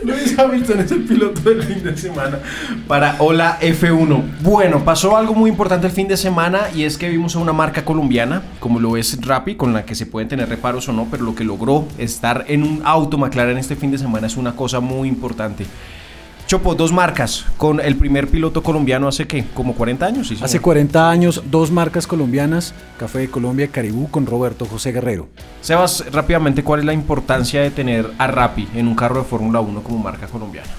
Luis Hamilton es el piloto del fin de semana para Hola F1. Bueno, pasó algo muy importante el fin de semana y es que vimos a una marca colombiana, como lo es Rappi, con la que se pueden tener reparos o no, pero lo que logró estar en un auto McLaren este fin de semana es una cosa muy importante. Chopo, dos marcas con el primer piloto colombiano hace qué, como 40 años. ¿sí, Hace señor? 40 años, dos marcas colombianas, Café de Colombia y Caribú, con Roberto José Guerrero. Sebas, rápidamente, ¿cuál es la importancia de tener a Rappi en un carro de Fórmula 1 como marca colombiana?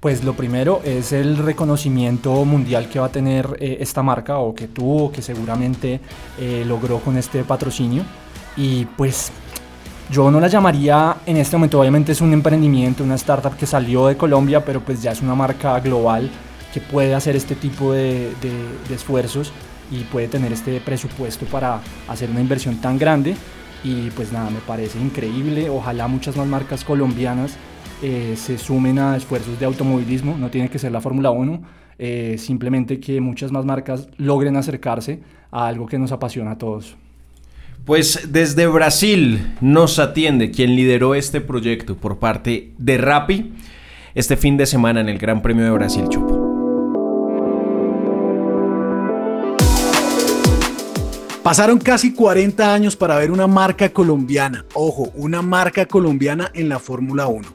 Pues lo primero es el reconocimiento mundial que va a tener eh, esta marca o que tuvo, que seguramente eh, logró con este patrocinio. Y pues yo no la llamaría en este momento, obviamente es un emprendimiento, una startup que salió de Colombia, pero pues ya es una marca global que puede hacer este tipo de, esfuerzos y puede tener este presupuesto para hacer una inversión tan grande. Y pues nada, me parece increíble. Ojalá muchas más marcas colombianas eh, se sumen a esfuerzos de automovilismo. No tiene que ser la Fórmula 1, eh, simplemente que muchas más marcas logren acercarse a algo que nos apasiona a todos. Pues desde Brasil nos atiende quien lideró este proyecto por parte de Rappi este fin de semana en el Gran Premio de Brasil, Chopo. Pasaron casi 40 años para ver una marca colombiana, ojo, una marca colombiana en la Fórmula 1.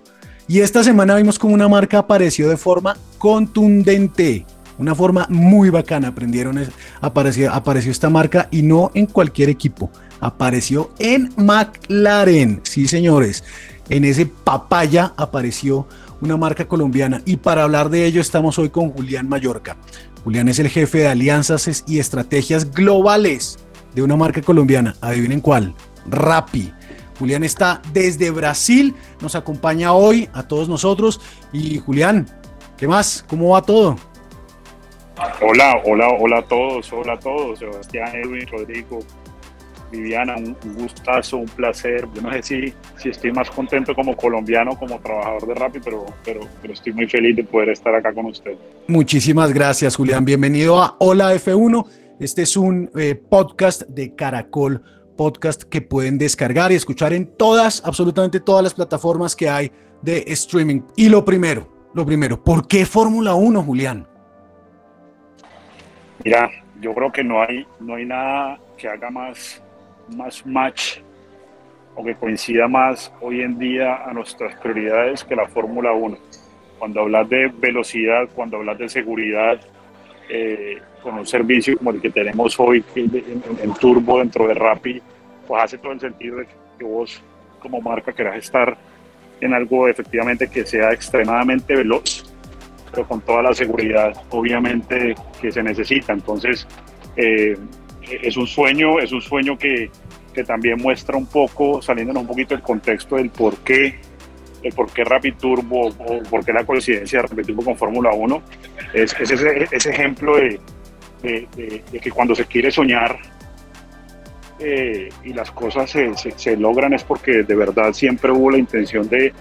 Y esta semana vimos como una marca apareció de forma contundente, una forma muy bacana. Aprendieron, apareció, apareció esta marca y no en cualquier equipo, apareció en McLaren. Sí, señores, en ese papaya apareció una marca colombiana. Y para hablar de ello estamos hoy con Julián Mallorca. Julián es el jefe de alianzas y estrategias globales de una marca colombiana. Adivinen cuál. Rappi. Julián está desde Brasil, nos acompaña hoy a todos nosotros. Y Julián, ¿qué más? ¿Cómo va todo? Hola, hola, hola a todos, hola a todos, Sebastián, Edwin, Rodrigo, Viviana, un, un gustazo, un placer. Yo no sé si, si estoy más contento como colombiano, como trabajador de Rappi, pero, pero, pero estoy muy feliz de poder estar acá con usted. Muchísimas gracias, Julián. Bienvenido a Hola F1. Este es un eh, podcast de Caracol, podcast que pueden descargar y escuchar en todas, absolutamente todas las plataformas que hay de streaming. Y lo primero, lo primero, ¿por qué Fórmula 1, Julián? Mira, yo creo que no hay, no hay nada que haga más, más match o que coincida más hoy en día a nuestras prioridades que la Fórmula 1. Cuando hablas de velocidad, cuando hablas de seguridad, eh, con un servicio como el que tenemos hoy en, Turbo dentro de Rappi, pues hace todo el sentido de que vos como marca querás estar en algo efectivamente que sea extremadamente veloz, pero con toda la seguridad obviamente que se necesita. Entonces, eh, es un sueño, es un sueño que, que también muestra un poco, saliéndonos un poquito del contexto del por qué, el por qué Rapid Turbo o por qué la coincidencia de Rapid Turbo con Fórmula 1, es, ese, ese, ejemplo de, que cuando se quiere soñar eh, y las cosas se, se, logran es porque de verdad siempre hubo la intención de,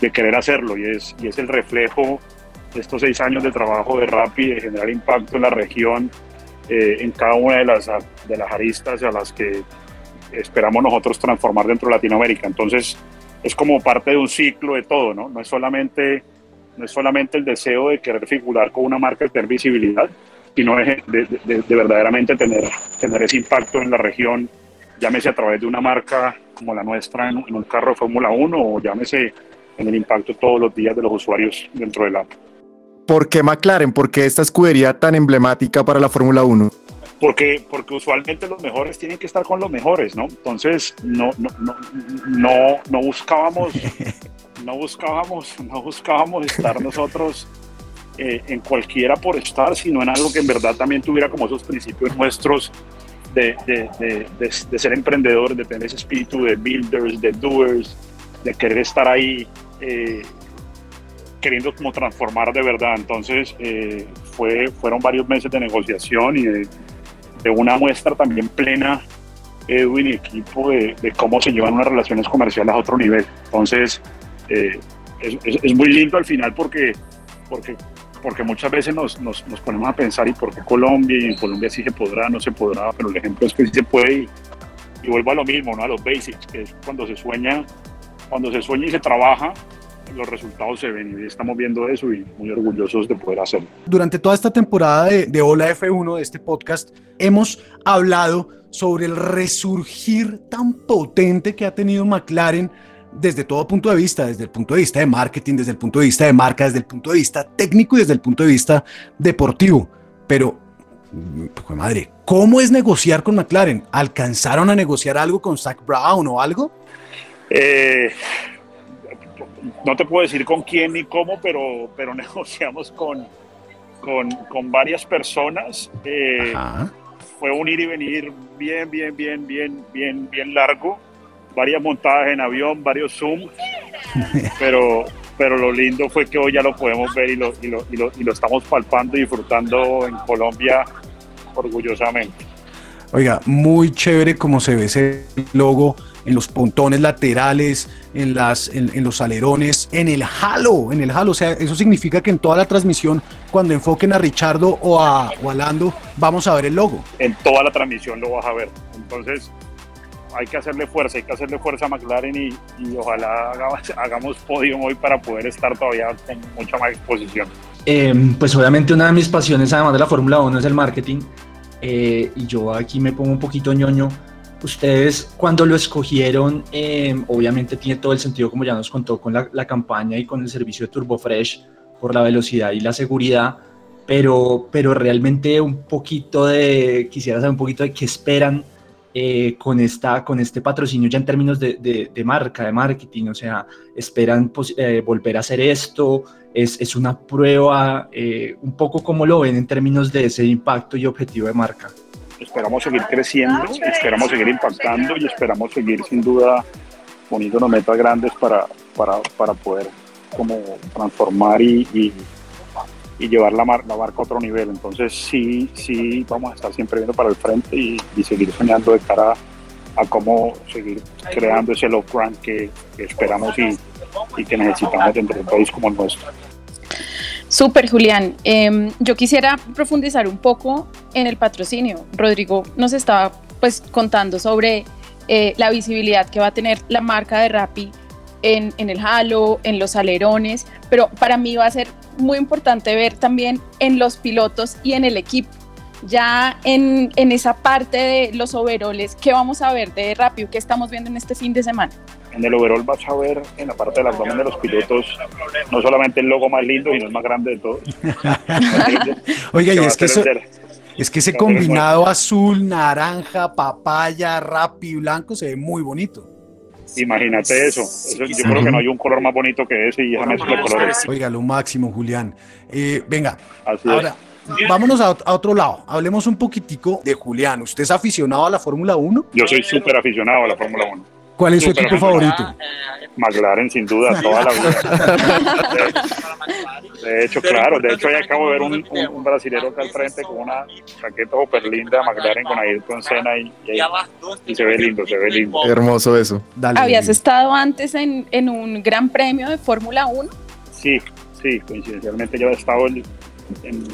de querer hacerlo y es, y es el reflejo de estos seis años de trabajo de Rapid, de generar impacto en la región, eh, en cada una de las, de las aristas a las que esperamos nosotros transformar dentro de Latinoamérica. Entonces, es como parte de un ciclo de todo, ¿no? No es solamente, no es solamente el deseo de querer figurar con una marca y tener visibilidad, sino de, de, verdaderamente tener, tener ese impacto en la región, llámese a través de una marca como la nuestra en, un carro de Fórmula 1 o llámese en el impacto todos los días de los usuarios dentro del app. ¿Por qué McLaren? ¿Por qué esta escudería tan emblemática para la Fórmula 1? Porque, porque usualmente los mejores tienen que estar con los mejores, ¿no? Entonces, no, no, no, no, no buscábamos, no buscábamos, no buscábamos estar nosotros eh, en cualquiera por estar, sino en algo que en verdad también tuviera como esos principios nuestros de, de, de, de ser emprendedores, de tener ese espíritu de builders, de doers, de querer estar ahí eh, queriendo como transformar de verdad. Entonces eh, fue, fueron varios meses de negociación y de, una muestra también plena, Edwin y equipo, de, cómo se llevan unas relaciones comerciales a otro nivel. Entonces eh, es, muy lindo al final porque, porque, porque muchas veces nos, nos, nos, ponemos a pensar y por qué Colombia y en Colombia sí se podrá, no se podrá, pero el ejemplo es que sí se puede y, y vuelvo a lo mismo, ¿no? a los basics, que es cuando se sueña, cuando se sueña y se trabaja, los resultados se ven y estamos viendo eso y muy orgullosos de poder hacerlo. Durante toda esta temporada de, de Hola F1 de este podcast hemos hablado sobre el resurgir tan potente que ha tenido McLaren desde todo punto de vista, desde el punto de vista de marketing, desde el punto de vista de marca, desde el punto de vista técnico y desde el punto de vista deportivo. Pero, pues madre, ¿cómo es negociar con McLaren? ¿Alcanzaron a negociar algo con Zach Brown o algo? Eh, no te puedo decir con quién ni cómo, pero, pero negociamos con, con, varias personas. Eh, fue un ir y venir bien, bien, bien, bien, bien, bien largo. Varias montadas en avión, varios Zoom. pero, pero lo lindo fue que hoy ya lo podemos ver y lo, y lo, y lo, y lo estamos palpando y disfrutando en Colombia orgullosamente. Oiga, muy chévere como se ve ese logo en los pontones laterales, en, las, en, los alerones, en el halo, en el halo. O sea, eso significa que en toda la transmisión, cuando enfoquen a Richardo o a, o Lando, vamos a ver el logo. En toda la transmisión lo vas a ver. Entonces, hay que hacerle fuerza, hay que hacerle fuerza a McLaren y, y ojalá hagamos, hagamos podio hoy para poder estar todavía con mucha más exposición. Eh, pues obviamente una de mis pasiones, además de la Fórmula 1, es el marketing. Eh, y yo aquí me pongo un poquito ñoño Ustedes cuando lo escogieron, em, obviamente tiene todo el sentido como ya nos contó con la, campaña y con el servicio de Turbo Fresh por la velocidad y la seguridad, pero, pero realmente un poquito de, quisiera saber un poquito de qué esperan eh, con, esta, con este patrocinio ya en términos de, de, marca, de marketing, o sea, esperan pues, eh, volver a hacer esto, es, es una prueba, eh, un poco como lo ven en términos de ese impacto y objetivo de marca esperamos seguir creciendo, esperamos seguir impactando y esperamos seguir sin duda poniéndonos metas grandes para, para, para poder como transformar y, y, llevar la, la, marca a otro nivel. Entonces sí, sí, vamos a estar siempre viendo para el frente y, seguir soñando de cara a, cómo seguir creando ese low brand que, esperamos y, y que necesitamos dentro de un país como el nuestro. Súper, Julián. Em, yo quisiera profundizar un poco en el patrocinio. Rodrigo nos estaba pues contando sobre eh, la visibilidad que va a tener la marca de Rappi en, en, el halo, en los alerones, pero para mí va a ser muy importante ver también en los pilotos y en el equipo. ya en, en esa parte de los overoles, ¿qué vamos a ver de rápido? ¿Qué estamos viendo en este fin de semana? En el overall vas a ver en la parte del abdomen de los pilotos no solamente el logo más lindo, sino el más grande de todos. Oiga, y es que eso, es que ese combinado azul, naranja, papaya, rapi, blanco se ve muy bonito. Imagínate eso. Eso- Yo creo que no hay un color más bonito que ese y esa mezcla de colores. Oiga, lo máximo, Julián. Eh, venga, Así es. ahora vámonos a, a otro lado. Hablemos un poquitico de Julián. ¿Usted es aficionado a la Fórmula 1? Yo soy súper aficionado a la Fórmula 1. ¿Cuál es su equipo favorito? McLaren, sin duda, toda la vida. De, hecho, claro, de hecho, ahí acabo de ver un, un, un brasilero acá al frente con una chaqueta súper linda, McLaren con Ayrton Senna y, y, y se ve lindo, se ve lindo. Hermoso eso. ¿Habías estado antes en, en un gran premio de Fórmula 1? Sí, sí, coincidencialmente yo he estado en- en-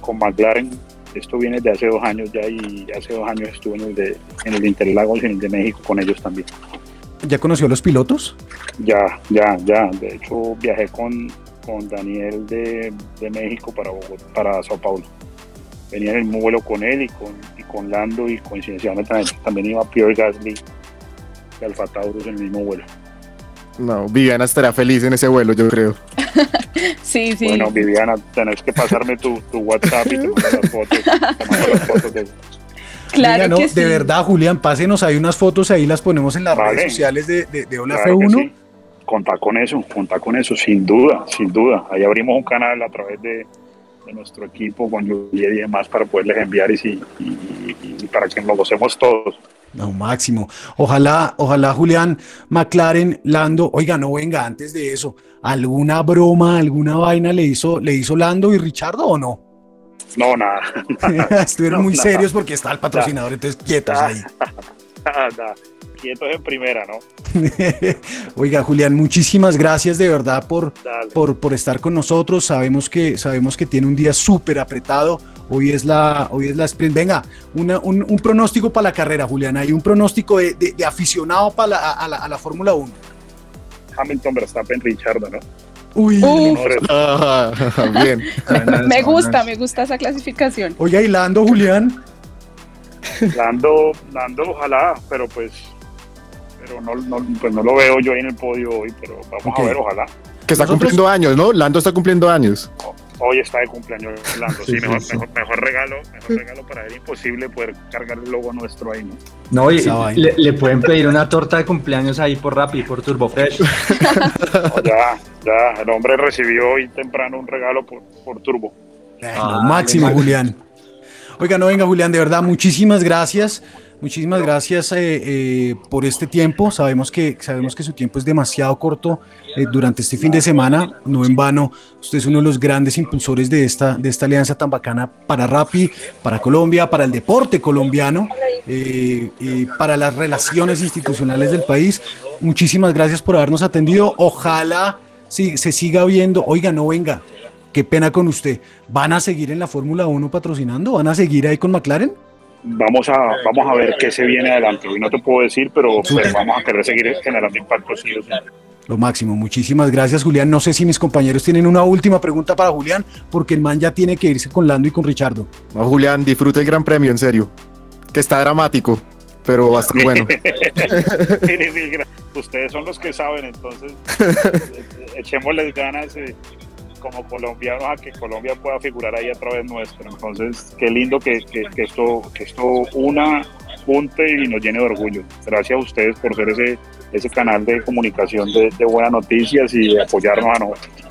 con McLaren. Esto viene de hace dos años ya y hace dos años estuve en el de, en el Interlagos y en el de México con ellos también. ¿Ya conoció a los pilotos? Ya, ya, ya. De hecho, viajé con, con Daniel de, de México para, Bogotá- para Sao Paulo. Venía en el mismo vuelo con él y con, y con Lando y coincidencialmente también, también iba Pierre Gasly de Alfa Taurus en el mismo vuelo. No, Viviana estará feliz en ese vuelo, yo creo. Sí, sí. Bueno, Viviana, tenés que pasarme tu, tu WhatsApp y te mando las fotos. Te mando las fotos de- Claro no, que de sí. verdad, Julián, pásenos ahí unas fotos, ahí las ponemos en las Vale. redes sociales de, de, de Hola Claro que F1. sí. Contar con eso, contar con eso, sin duda, sin duda. Ahí abrimos un canal a través de, de nuestro equipo con Juliet y demás para poderles enviar y, sí, y, y- y para que nos gocemos todos. No, máximo. Ojalá, ojalá Julián McLaren, Lando, oiga, no venga, antes de eso, ¿alguna broma, alguna vaina le hizo, le hizo Lando y Richardo o no? No, nada. Estuvieron No, muy nada. serios porque está el patrocinador, entonces quietos ahí. Quietos en primera, ¿no? Oiga, Julián, muchísimas gracias de verdad por, por, por estar con nosotros. Sabemos que, sabemos que tiene un día súper apretado. Hoy es la, hoy es la sprint. Venga, una- un, un pronóstico para la carrera, Julián. Hay un pronóstico de, de- de aficionado para la, a la, la Fórmula 1. Hamilton, Verstappen, Richardo, ¿no? Uy, Uh. Ah, bien. Me gusta, me gusta esa clasificación. Oiga, y Lando, Julián. Lando, Lando, ojalá, pero pues, pero no, no, pues no lo veo yo ahí en el podio hoy, pero vamos a ver, ojalá. Que está Nosotros- cumpliendo años, ¿no? Lando está cumpliendo años. Hoy está de cumpleaños Lando, sí, Sí, mejor, sí. Mejor, mejor regalo, mejor regalo para él, imposible poder cargar el logo nuestro ahí, ¿no? No, y le, le pueden pedir una torta de cumpleaños ahí por Rappi, por Turbo Fresh. No, ya, ya, el hombre recibió hoy temprano un regalo por, por Turbo. Lo máximo, Julián. Oiga, no venga, Julián, de verdad, muchísimas gracias. Muchísimas gracias eh, eh, por este tiempo. Sabemos que, sabemos que su tiempo es demasiado corto eh, durante este fin de semana. No en vano, usted es uno de los grandes impulsores de esta, de esta alianza tan bacana para Rappi, para Colombia, para el deporte colombiano, para las relaciones institucionales del país. Muchísimas gracias por habernos atendido. Ojalá sí, se siga viendo. Oiga, no venga. Qué pena con usted. ¿Van a seguir en la Fórmula 1 patrocinando? ¿Van a seguir ahí con McLaren? Vamos a, vamos a ver qué se viene adelante. Hoy no te puedo decir, pero pues, vamos a querer seguir generando impacto sí o sí. Lo máximo. Muchísimas gracias, Julián. No sé si mis compañeros tienen una última pregunta para Julián, porque el man ya tiene que irse con Lando y con Richardo. No, Julián, disfruta el Gran Premio, en serio. Que está dramático, pero va a estar bueno. Ustedes son los que saben, entonces eh, echémosles ganas eh, como colombianos a que Colombia pueda figurar ahí a través nuestro. Entonces, qué lindo que, que- esto, que esto una junte y nos llene de orgullo. Gracias a ustedes por ser ese, ese canal de comunicación de, de buenas noticias y de apoyarnos a nosotros.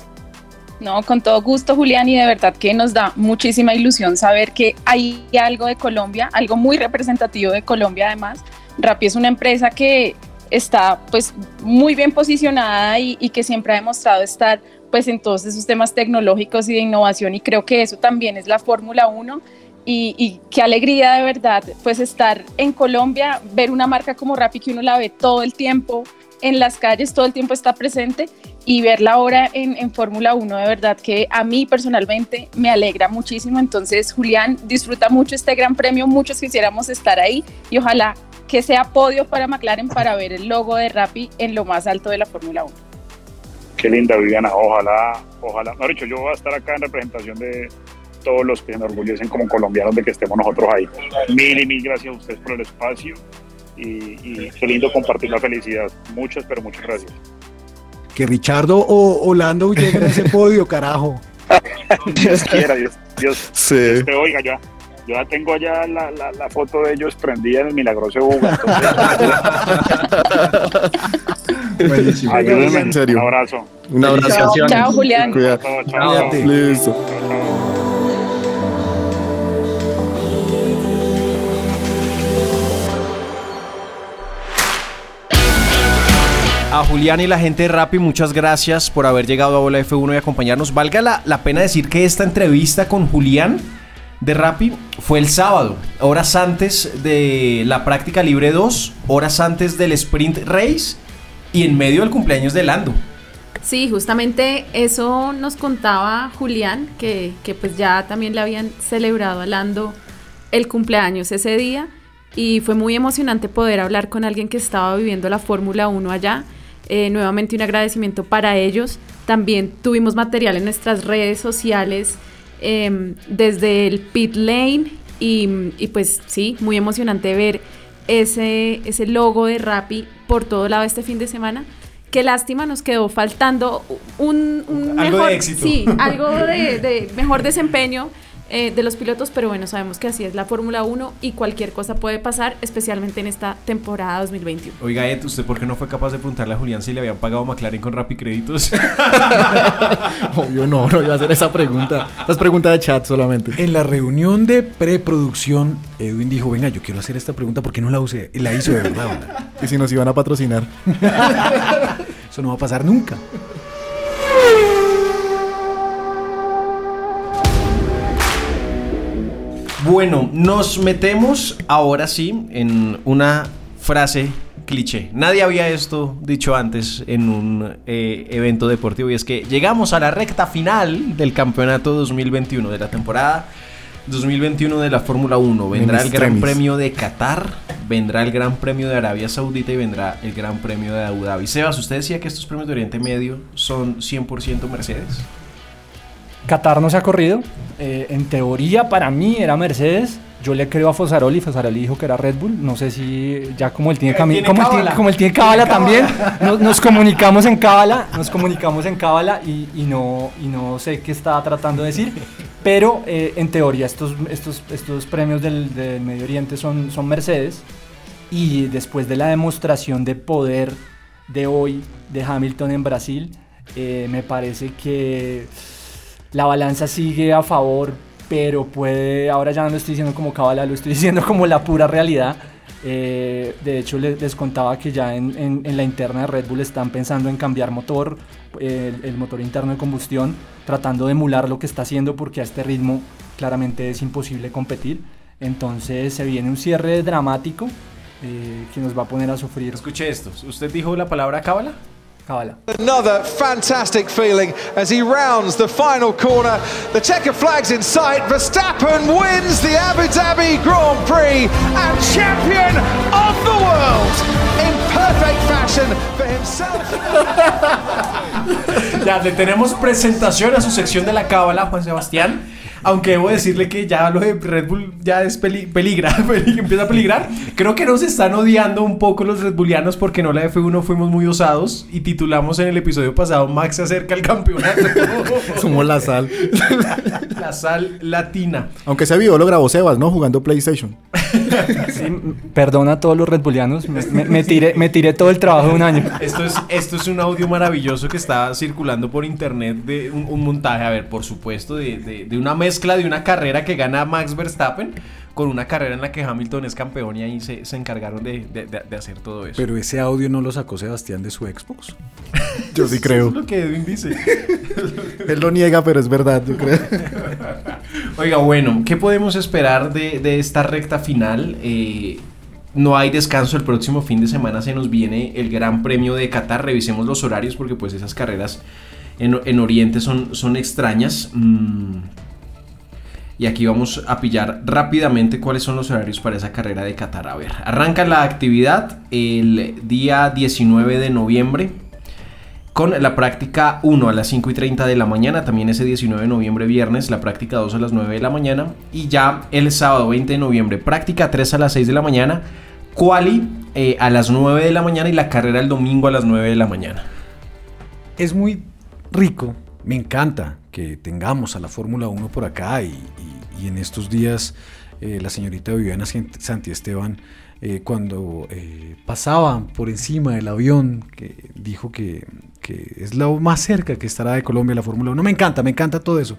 No, con todo gusto, Julián, y de verdad que nos da muchísima ilusión saber que hay algo de Colombia, algo muy representativo de Colombia además. Rappi es una empresa que está pues muy bien posicionada y que siempre ha demostrado estar pues en todos esos temas tecnológicos y de innovación y creo que eso también es la Fórmula 1 y, y qué alegría de verdad pues estar en Colombia, ver una marca como Rappi que uno la ve todo el tiempo en las calles, todo el tiempo está presente y verla ahora en, en Fórmula 1 de verdad que a mí personalmente me alegra muchísimo. Entonces, Julián, disfruta mucho este gran premio, muchos quisiéramos estar ahí y ojalá que sea podio para McLaren para ver el logo de Rappi en lo más alto de la Fórmula 1. Qué linda Viviana, ojalá, ojalá. No, dicho, yo voy a estar acá en representación de, todos los que se enorgullecen como colombianos de que estemos nosotros ahí. Mil y mil gracias a ustedes por el espacio y, y qué lindo compartir la felicidad. Muchas, pero muchas gracias. Que Richardo o Orlando lleguen a ese podio, carajo. Dios quiera, Dios, Dios, Dios te oiga ya. Yo ya tengo allá la, la, la foto de ellos prendida en el milagroso Buga. Buenísimo. Ayúdenme. En serio. Un abrazo. Un abrazo. Chao, chao, Julián. Cuida- Chao, chao. Listo. A Julián y la gente de Rappi, muchas gracias por haber llegado a Bola F1 y acompañarnos. Valga la, la pena decir que esta entrevista con Julián de Rappi fue el sábado, horas antes de la práctica libre 2, horas antes del sprint race y en medio del cumpleaños de Lando. Sí, justamente eso nos contaba Julián, que, que pues ya también le habían celebrado a Lando el cumpleaños ese día y fue muy emocionante poder hablar con alguien que estaba viviendo la Fórmula 1 allá. Eh, nuevamente un agradecimiento para ellos. También tuvimos material en nuestras redes sociales em, desde el pit lane y, y pues sí, muy emocionante ver ese, ese logo de Rappi por todo lado este fin de semana. Qué lástima, nos quedó faltando un, un Algo de mejor, éxito. Sí, algo de, de mejor desempeño eh, de los pilotos, pero bueno, sabemos que así es la Fórmula 1 y cualquier cosa puede pasar, especialmente en esta temporada 2021. Oiga, Ed, ¿usted por qué no fue capaz de preguntarle a Julián si le habían pagado McLaren con Rappi Créditos? Obvio no, no iba a hacer esa pregunta. Esa es pregunta de chat solamente. En la reunión de preproducción, Edwin dijo, venga, yo quiero hacer esta pregunta, ¿por qué no la usé? Y la hizo de verdad. ¿verdad? Y si nos iban a patrocinar. Eso no va a pasar nunca. Bueno, nos metemos ahora sí en una frase cliché. Nadie había esto dicho antes en un eh, evento deportivo y es que llegamos a la recta final del campeonato 2021 de la temporada 2021 de la Fórmula 1. Vendrá En el Gran. Premio de Qatar, vendrá el Gran Premio de Arabia Saudita y vendrá el Gran Premio de Abu Dhabi. Sebas, usted decía que estos premios de Oriente Medio son 100% Mercedes. Qatar no se ha corrido. Eh, en teoría, para mí era Mercedes. Yo le creo a Fosaroli. Fosaroli dijo que era Red Bull. No sé si ya como él tiene camino. tiene Como, él tiene- cábala. como él tiene cábala también. Nos, nos comunicamos en cábala. Nos comunicamos en cábala y, y no, y no sé qué estaba tratando de decir. Pero eh, en teoría, estos, estos, estos premios del, del Medio Oriente son, son Mercedes. Y después de la demostración de poder de hoy de Hamilton en Brasil, eh, me parece que la balanza sigue a favor, pero puede, ahora ya no lo estoy diciendo como cabala, lo estoy diciendo como la pura realidad. Eh, de hecho, les, les contaba que ya en, en- en la interna de Red Bull están pensando en cambiar motor, eh, el, el motor interno de combustión, tratando de emular lo que está haciendo porque a este ritmo claramente es imposible competir. Entonces se viene un cierre dramático eh, que nos va a poner a sufrir. Escuche esto. ¿Usted dijo la palabra cábala? Cábala. Another fantastic feeling as he rounds the final corner. The checker flag's in sight. Verstappen wins the Abu Dhabi Grand Prix and champion of the world in perfect fashion for himself. Ya, le tenemos presentación a su sección de la cábala, Juan Sebastián. Aunque debo decirle que ya lo de Red Bull ya es peli- peligra, peli- empieza a peligrar. Creo que nos están odiando un poco los Red Bullianos porque no la F1 fuimos muy osados y titulamos en el episodio pasado Max se acerca al campeonato. Somos la sal. la sal latina. Aunque ese video lo grabó Sebas, ¿no? Jugando PlayStation. Sí, perdona a todos los Red Bullianos, me, me- me tiré, me tiré todo el trabajo de un año. Esto es, esto es un audio maravilloso que está circulando por internet de un, un montaje, a ver, por supuesto, de, de- de una mezcla de una carrera que gana Max Verstappen con una carrera en la que Hamilton es campeón y ahí se, se encargaron de, de- de- de hacer todo eso. Pero ese audio no lo sacó Sebastián de su Xbox. Yo sí creo. Eso es lo que Edwin dice. Él lo niega, pero es verdad, yo creo. Oiga, bueno, ¿qué podemos esperar de, de esta recta final? Eh, no hay descanso el próximo fin de semana, se nos viene el Gran Premio de Qatar. Revisemos los horarios porque pues esas carreras en, en Oriente son, son extrañas. Mm. Y aquí vamos a pillar rápidamente cuáles son los horarios para esa carrera de Qatar. A ver, arranca la actividad el día 19 de noviembre con la práctica 1 a las 5 y 30 de la mañana, también ese 19 de noviembre viernes, la práctica 2 a las 9 de la mañana y ya el sábado 20 de noviembre, práctica 3 a las 6 de la mañana, quali eh, a las 9 de la mañana y la carrera el domingo a las 9 de la mañana. Es muy rico, me encanta que tengamos a la Fórmula 1 por acá y, y- y en estos días eh, la señorita Viviana San- Santiesteban eh, cuando eh, pasaba por encima del avión que dijo que, que es lo más cerca que estará de Colombia la Fórmula 1. Me encanta, me encanta todo eso.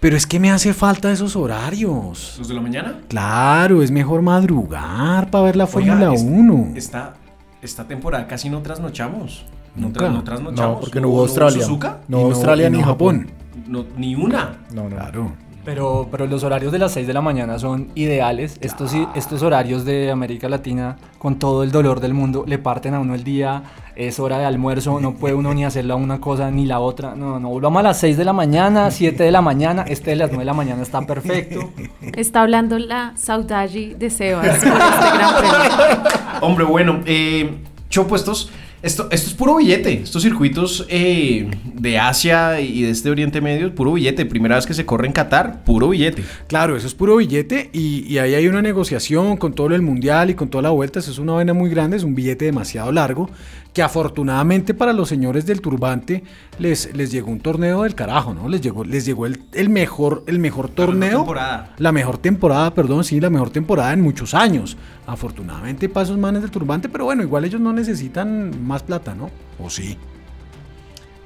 Pero es que me hace falta esos horarios. ¿Los de la mañana? Claro, es mejor madrugar para ver la Fórmula es- 1. Esta, esta temporada casi no trasnochamos. No, Nunca. no trasnochamos. No, porque no hubo Australia. Suzuka? No hubo Australia ni Japón. No, ni una. No, no. Claro. Pero, pero los horarios de las 6 de la mañana son ideales. Estos, sí- estos horarios de América Latina, con todo el dolor del mundo, le parten a uno el día. Es hora de almuerzo, no puede uno ni hacer la una cosa ni la otra. No, no, volvamos a las 6 de la mañana, 7 de la mañana. Este de las 9 de la mañana está perfecto. Está hablando la Saudagi de Sebas por este gran. Hombre, bueno, eh, Chopo, estos, esto, esto es puro billete. Estos circuitos eh, de Asia y de este Oriente Medio, puro billete. Primera vez que se corre en Qatar, puro billete. Claro, eso es puro billete y, y ahí hay una negociación con todo el mundial y con toda la vuelta. Eso es una vaina muy grande, es un billete demasiado largo que afortunadamente para los señores del turbante les, les llegó un torneo del carajo, ¿no? Les llegó, les llegó el, el mejor, el mejor torneo. temporada. La mejor temporada, perdón, sí, la mejor temporada en muchos años. Afortunadamente para esos manes del turbante, pero bueno, igual ellos no necesitan más plata, ¿no? ¿O sí?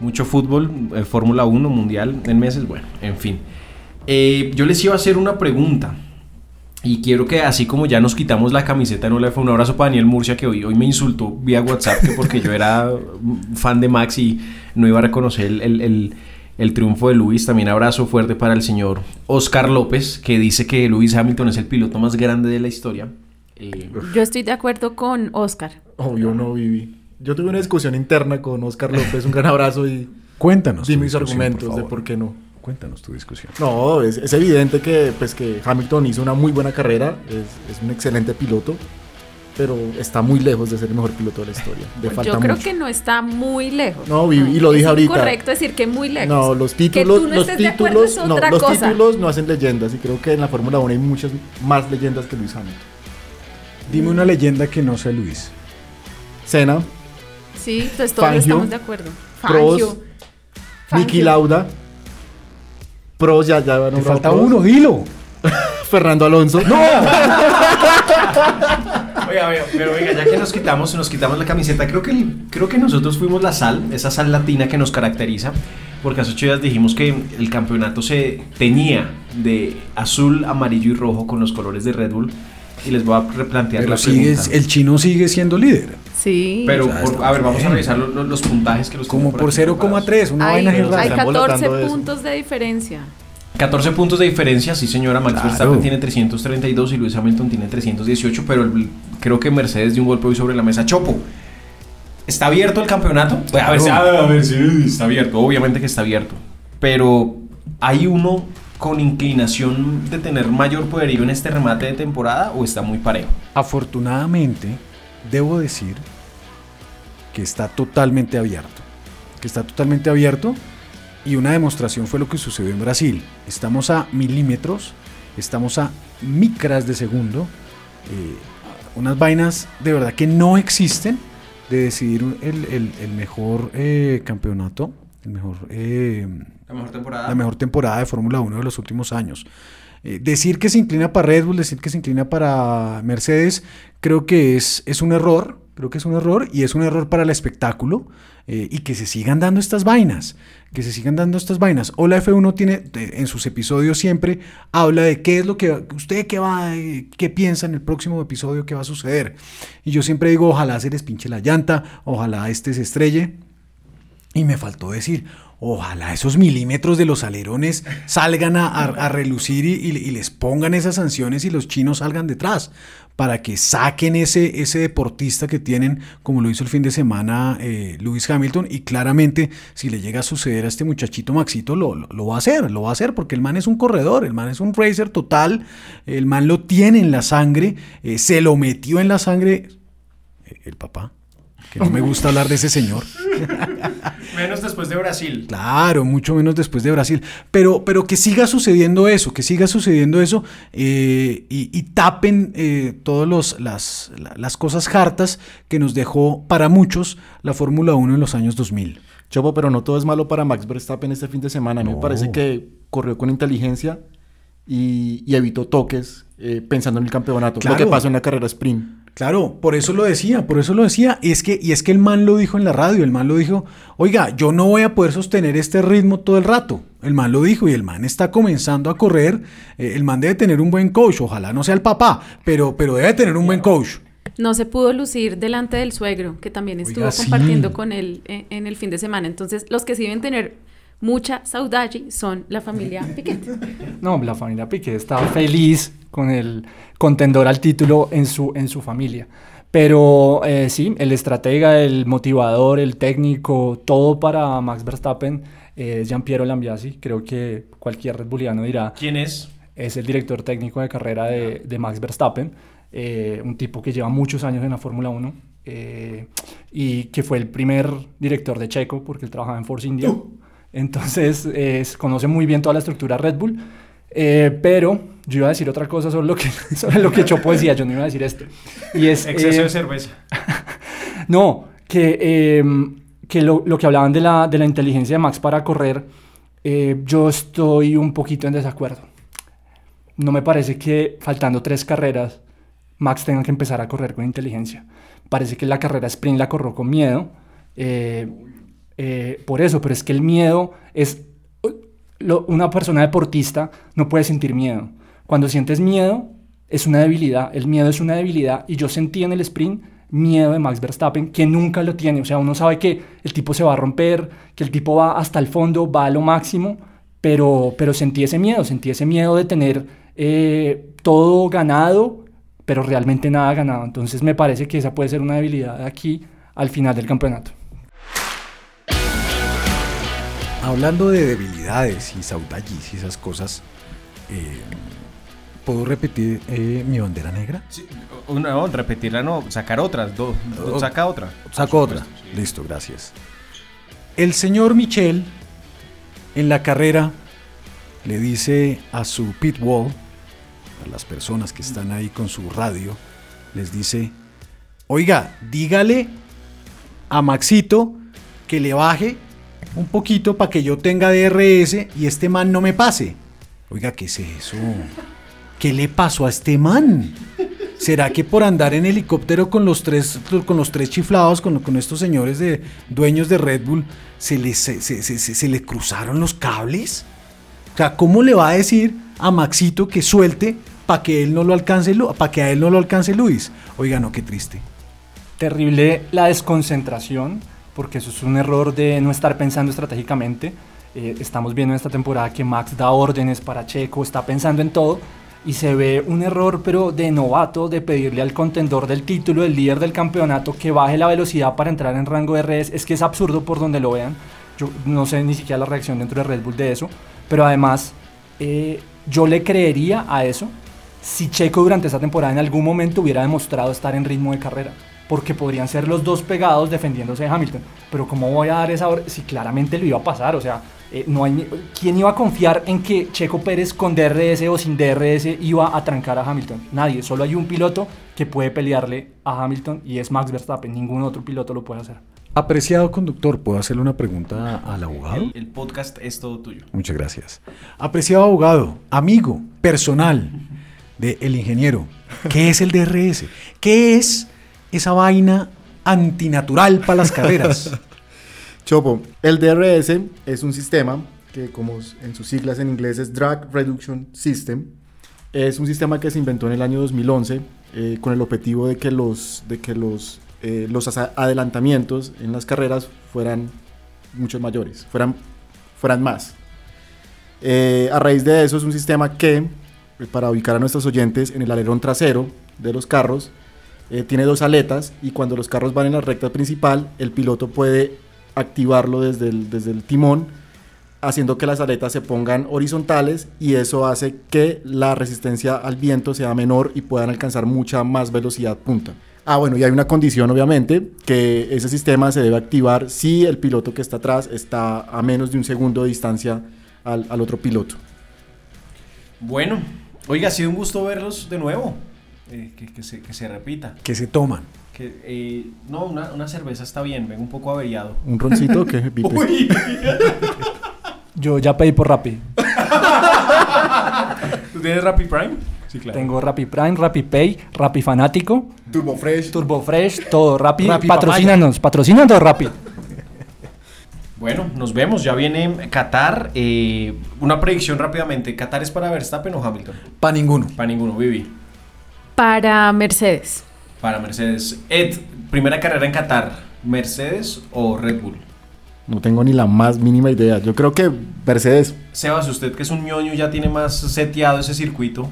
Mucho fútbol, eh, Fórmula 1, Mundial en meses, bueno, en fin. Eh, yo les iba a hacer una pregunta. Y quiero que así como ya nos quitamos la camiseta, no le fue un abrazo para Daniel Murcia que hoy, hoy me insultó vía WhatsApp que porque yo era fan de Max y no iba a reconocer el, el- el- el triunfo de Luis. También abrazo fuerte para el señor Oscar López que dice que Luis Hamilton es el piloto más grande de la historia. Eh, Yo estoy de acuerdo con Oscar. Obvio no, Vivi. Yo tuve una discusión interna con Oscar López, un gran abrazo y Cuéntanos. di tu mis argumentos por de por qué no. Cuéntanos tu discusión. No, es, es evidente que, pues, que Hamilton hizo una muy buena carrera, es, es un excelente piloto, pero está muy lejos de ser el mejor piloto de la historia. Le falta Yo creo mucho. que no está muy lejos. No, Vivi, y lo dije es ahorita. correcto decir que muy lejos. No, los Que títulos, tú no los estés de acuerdo títulos, es no, los cosa. títulos no hacen leyendas y creo que en la Fórmula 1 hay muchas más leyendas que Luis Hamilton. Dime una leyenda que no sea Luis. Senna, Sí, entonces todos Fangio, estamos de acuerdo. Prost, Fangio. Niki Fangio. Lauda, Prost ya, ya había Te falta uno, dilo. Fernando Alonso. ¡No! Oiga, oiga, pero oiga, ya que nos quitamos, nos quitamos la camiseta, creo que, creo que nosotros fuimos la sal, esa sal latina que nos caracteriza, porque hace ocho días dijimos que el campeonato se teñía de azul, amarillo y rojo con los colores de Red Bull, y les voy a replantear Pero la sigue, pregunta. el chino sigue siendo líder. Sí. Pero, O sea, por- está a ver, vamos a revisar los, puntajes que los Como por aquí preparados. 0,3, una Hay, vaina hay Están 14 volatando de eso. puntos de diferencia. 14 puntos de diferencia, sí señora, Max Claro. Verstappen tiene 332 y Lewis Hamilton tiene 318, pero el- creo que Mercedes dio un golpe hoy sobre la mesa. Chopo, ¿está abierto el campeonato? A ver, si- a ver, a ver, sí, está abierto, obviamente que está abierto, pero ¿hay uno con inclinación de tener mayor poderío en este remate de temporada o está muy parejo? Afortunadamente, debo decir que está totalmente abierto. Que está totalmente abierto. Y una demostración fue lo que sucedió en Brasil. Estamos a milímetros, estamos a micras de segundo. eh, unas vainas de verdad que no existen de decidir el, mejor eh, campeonato, el mejor, eh, La mejor temporada. la mejor temporada de Fórmula 1 de los últimos años. Eh, decir que se inclina para Red Bull, decir que se inclina para Mercedes, creo que es, es un error, creo que es un error y es un error para el espectáculo eh, y que se sigan dando estas vainas, que se sigan dando estas vainas. Hola F1 tiene en sus episodios siempre habla de qué es lo que usted qué va, eh, qué piensa en el próximo episodio que va a suceder. Y yo siempre digo, ojalá se les pinche la llanta, ojalá este se estrelle. Y me faltó decir, ojalá esos milímetros de los alerones salgan a, a- a relucir y, y- les pongan esas sanciones y los chinos salgan detrás, para que saquen ese, ese deportista que tienen, como lo hizo el fin de semana eh, Lewis Hamilton. Y claramente, si le llega a suceder a este muchachito Maxito, lo, lo- lo va a hacer, lo va a hacer, porque el man es un corredor, el man es un racer total, el man lo tiene en la sangre, eh, se lo metió en la sangre eh, el papá. Que no me gusta hablar de ese señor. Menos después de Brasil. Claro, mucho menos después de Brasil. Pero, pero que siga sucediendo eso, que siga sucediendo eso eh, y, y, tapen eh, todas las, las cosas hartas que nos dejó para muchos la Fórmula 1 en los años 2000. Chopo, pero no todo es malo para Max Verstappen este fin de semana. A mí me parece que corrió con inteligencia y, y evitó toques eh, pensando en el campeonato. Claro. Lo que pasó en la carrera sprint. Claro, por eso lo decía, por eso lo decía. Y es, que, y es que el man lo dijo en la radio, el man lo dijo, oiga, yo no voy a poder sostener este ritmo todo el rato. El man lo dijo y el man está comenzando a correr. Eh, el man debe tener un buen coach, ojalá no sea el papá, pero, pero debe tener un buen coach. No se pudo lucir delante del suegro, que también estuvo Oiga, sí. compartiendo con él en, en el fin de semana. Entonces, los que sí deben tener mucha saudade son la familia Piquet. No, la familia Piquet está feliz con el contendor al título en su, en su familia. Pero eh, sí, el estratega, el motivador, el técnico, todo para Max Verstappen eh, es Giampiero Lambiasi. Creo que cualquier Red Bulliano dirá. ¿Quién es? Es el director técnico de carrera de, de Max Verstappen. Eh, un tipo que lleva muchos años en la Fórmula 1 eh, y que fue el primer director de Checo porque él trabajaba en Force India. Entonces eh, conoce muy bien toda la estructura Red Bull. Eh, pero yo iba a decir otra cosa sobre lo que, sobre lo que Chopo decía, yo no iba a decir esto. Y es, Exceso eh, de cerveza. no, que, eh, que lo, lo, que hablaban de la, de la inteligencia de Max para correr, eh, yo estoy un poquito en desacuerdo. No me parece que faltando tres carreras, Max tenga que empezar a correr con inteligencia. Parece que la carrera sprint la corrió con miedo. Eh, eh, por eso, pero es que el miedo es... Una persona deportista no puede sentir miedo. Cuando sientes miedo, es una debilidad. El miedo es una debilidad. Y yo sentí en el sprint miedo de Max Verstappen, que nunca lo tiene. O sea, uno sabe que el tipo se va a romper, que el tipo va hasta el fondo, va a lo máximo, pero, pero sentí ese miedo, sentí ese miedo de tener eh, todo ganado, pero realmente nada ganado. Entonces me parece que esa puede ser una debilidad aquí al final del campeonato. Hablando de debilidades y saudallis y esas cosas, eh, ¿puedo repetir eh, mi bandera negra? Sí, no, repetirla no, sacar otras, dos, do, saca otra. Saco otra. Listo, gracias. El señor Michel en la carrera le dice a su pit wall, a las personas que están ahí con su radio, les dice, oiga, dígale a Maxito que le baje un poquito para que yo tenga DRS y este man no me pase. Oiga, ¿qué es eso? ¿Qué le pasó a este man? ¿Será que por andar en helicóptero con los tres, con los tres chiflados, con, con estos señores de dueños de Red Bull, se le, se, se, se, se cruzaron los cables? O sea, ¿cómo le va a decir a Maxito que suelte para que él no lo alcance, para que a él no lo alcance Luis? Oiga, no, qué triste. Terrible la desconcentración porque eso es un error de no estar pensando estratégicamente. Eh, estamos viendo en esta temporada que Max da órdenes para Checo, está pensando en todo y se ve un error pero de novato de pedirle al contendor del título, el líder del campeonato, que baje la velocidad para entrar en rango de RS. Es que es absurdo por donde lo vean. Yo no sé ni siquiera la reacción dentro de Red Bull de eso, pero además eh, yo le creería a eso si Checo durante esta temporada en algún momento hubiera demostrado estar en ritmo de carrera porque podrían ser los dos pegados defendiéndose de Hamilton. Pero ¿cómo voy a dar esa orden? Si claramente lo iba a pasar, o sea, eh, no hay, ¿quién iba a confiar en que Checo Pérez con DRS o sin DRS iba a trancar a Hamilton? Nadie, solo hay un piloto que puede pelearle a Hamilton y es Max Verstappen, ningún otro piloto lo puede hacer. Apreciado conductor, ¿puedo hacerle una pregunta al abogado? El, el podcast es todo tuyo. Muchas gracias. Apreciado abogado, amigo personal del ingeniero, ¿qué es el DRS? ¿Qué es esa vaina antinatural para las carreras. Chopo, el DRS es un sistema que como en sus siglas en inglés es Drag Reduction System. Es un sistema que se inventó en el año 2011 eh, con el objetivo de que los, de que los, eh, los adelantamientos en las carreras fueran muchos mayores, fueran, fueran más. Eh, a raíz de eso es un sistema que, para ubicar a nuestros oyentes, en el alerón trasero de los carros, eh, tiene dos aletas y cuando los carros van en la recta principal, el piloto puede activarlo desde el, desde el timón, haciendo que las aletas se pongan horizontales y eso hace que la resistencia al viento sea menor y puedan alcanzar mucha más velocidad punta. Ah, bueno, y hay una condición, obviamente, que ese sistema se debe activar si el piloto que está atrás está a menos de un segundo de distancia al, al otro piloto. Bueno, oiga, ha sido un gusto verlos de nuevo. Eh, que, que se, que se repita. Que se toman. Que, eh, no, una, una cerveza está bien, vengo un poco averiado. ¿Un roncito que? Uy. Yo ya pedí por Rappi. ¿Tú tienes Rappi Prime? Sí, claro. Tengo Rappi Prime, Rappi Pay, Rappi Fanático, Turbo Fresh. Turbo Fresh, todo Rappi. Rappi patrocínanos, patrocínanos Rappi. Bueno, nos vemos. Ya viene Qatar. eh, una predicción rápidamente. ¿Qatar es para Verstappen o Hamilton? Para ninguno. Para ninguno, Vivi. Para Mercedes. Para Mercedes. Ed, primera carrera en Qatar. ¿Mercedes o Red Bull? No tengo ni la más mínima idea. Yo creo que Mercedes. Sebas, usted que es un ñoño ya tiene más seteado ese circuito.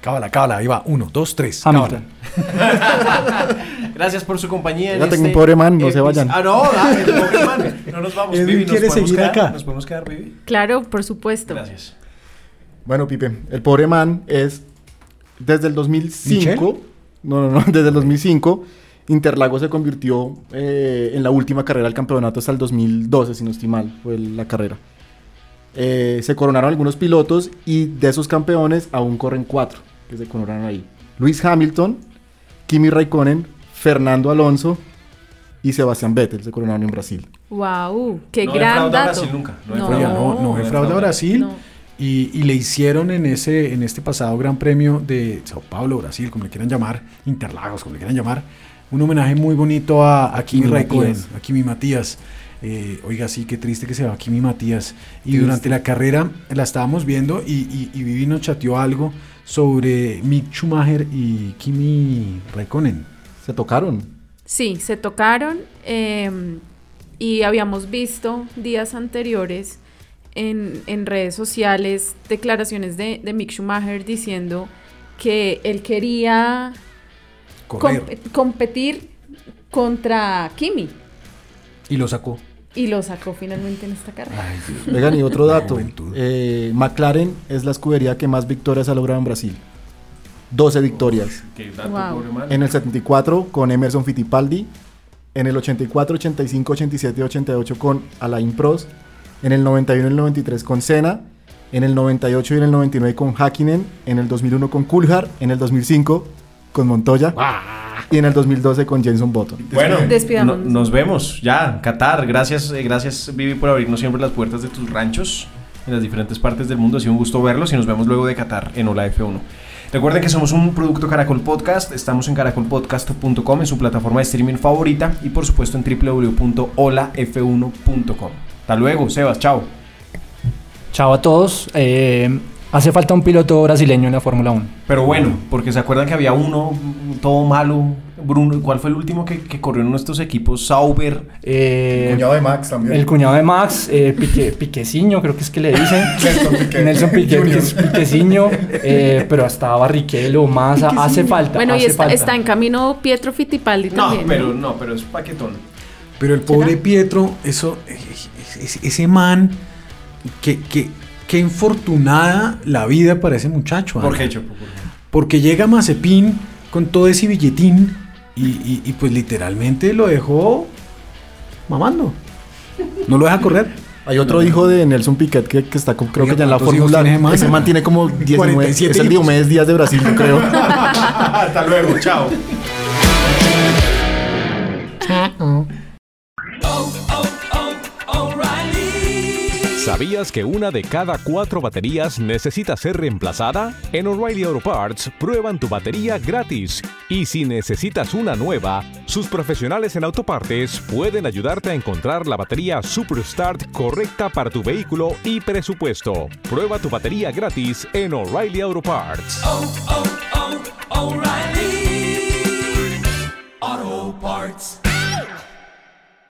Cábala, cábala, ahí va. Uno, dos, tres. Hamilton. Gracias por su compañía. en Ya tengo este un pobre man, no se vayan. Ah, no, dale, el pobre man. No nos vamos. Edwin Vivi, ¿nos quiere podemos seguir quedar? acá. ¿Nos podemos quedar, Vivi? Claro, por supuesto. Gracias. Bueno, Pipe, el pobre man es desde el 2005. ¿Michel? No, no, no, desde el 2005. Interlagos se convirtió eh, en la última carrera del campeonato hasta el 2012, si no estoy mal, fue la carrera. Eh, se coronaron algunos pilotos y de esos campeones aún corren cuatro que se coronaron ahí. Luis Hamilton, Kimi Raikkonen, Fernando Alonso y Sebastián Vettel se coronaron en Brasil. Wow, qué No gran dato. Brasil nunca, no No. No, no, No, no. Brasil. No. Y, y le hicieron en ese en este pasado Gran Premio de Sao Paulo, Brasil, como le quieran llamar, Interlagos, como le quieran llamar, un homenaje muy bonito a, a Kimi Raikkonen, Matías. a Kimi Matías. Eh, oiga, sí, qué triste que se va Kimi Matías. Y Triste. durante la carrera la estábamos viendo y, y, y Vivi nos chateó algo sobre Mick Schumacher y Kimi Raikkonen. Se tocaron. Sí, se tocaron eh, y habíamos visto días anteriores en, en redes sociales declaraciones de, de Mick Schumacher diciendo que él quería comp- competir contra Kimi Y lo sacó. y lo sacó finalmente en esta carrera. Ay. Oigan, y otro dato. eh, McLaren es la escudería que más victorias ha logrado en Brasil. 12 victorias. Qué dato, Wow. En el 74 con Emerson Fittipaldi. En el 84, 85, 87, 88 con Alain Prost. En el 91 y el 93 con Senna. En el 98 y en el 99 con Hakkinen. En el 2001 con Coulthard. En el 2005 con Montoya. Y en el 2012 con Jenson Button. Bueno, no- nos vemos ya. Qatar, gracias, eh, gracias Vivi por abrirnos siempre las puertas de tus ranchos en las diferentes partes del mundo. Ha sido un gusto verlos y nos vemos luego de Qatar en Hola F1. Recuerden que somos un producto Caracol Podcast. Estamos en caracolpodcast.com en su plataforma de streaming favorita y por supuesto en www.holaf1.com. Hasta luego, Sebas, chao. Chao a todos. Eh, hace falta un piloto brasileño en la Fórmula 1. Pero bueno, porque se acuerdan que había uno todo malo. Bruno, ¿cuál fue el último que, que corrió en uno de estos equipos? Sauber. Eh, Cuñado de Max también. El cuñado de Max, eh, Pique, Piqueciño, creo que es que le dicen. Nelson Piquet. Nelson. Pique- Piqueciño, eh, pero hasta Barrichello, Massa, hace falta. Bueno, y hace está, falta. está en camino Pietro Fittipaldi No, también. pero no, pero es paquetón. Pero el pobre Pietro, eso, ese, ese man, que, que, qué infortunada la vida para ese muchacho. ¿Por Ana. qué, Chopo? ¿Por qué? Porque llega Mazepin con todo ese billetín y, y- y pues literalmente lo dejó mamando. No lo deja correr. Hay otro hijo de Nelson Piquet que, que está, con- creo que ya en la ¿cuántos hijos fórmula. ese man? Tiene como 19. 47 es el. Diomedes Díaz de Brasil, yo creo. Hasta luego, chao. ¿Sabías que una de cada cuatro baterías necesita ser reemplazada? En O'Reilly Auto Parts prueban tu batería gratis. Y si necesitas una nueva, sus profesionales en autopartes pueden ayudarte a encontrar la batería Superstart correcta para tu vehículo y presupuesto. Prueba tu batería gratis en O'Reilly Auto Parts. oh, oh, O'Reilly Auto Parts.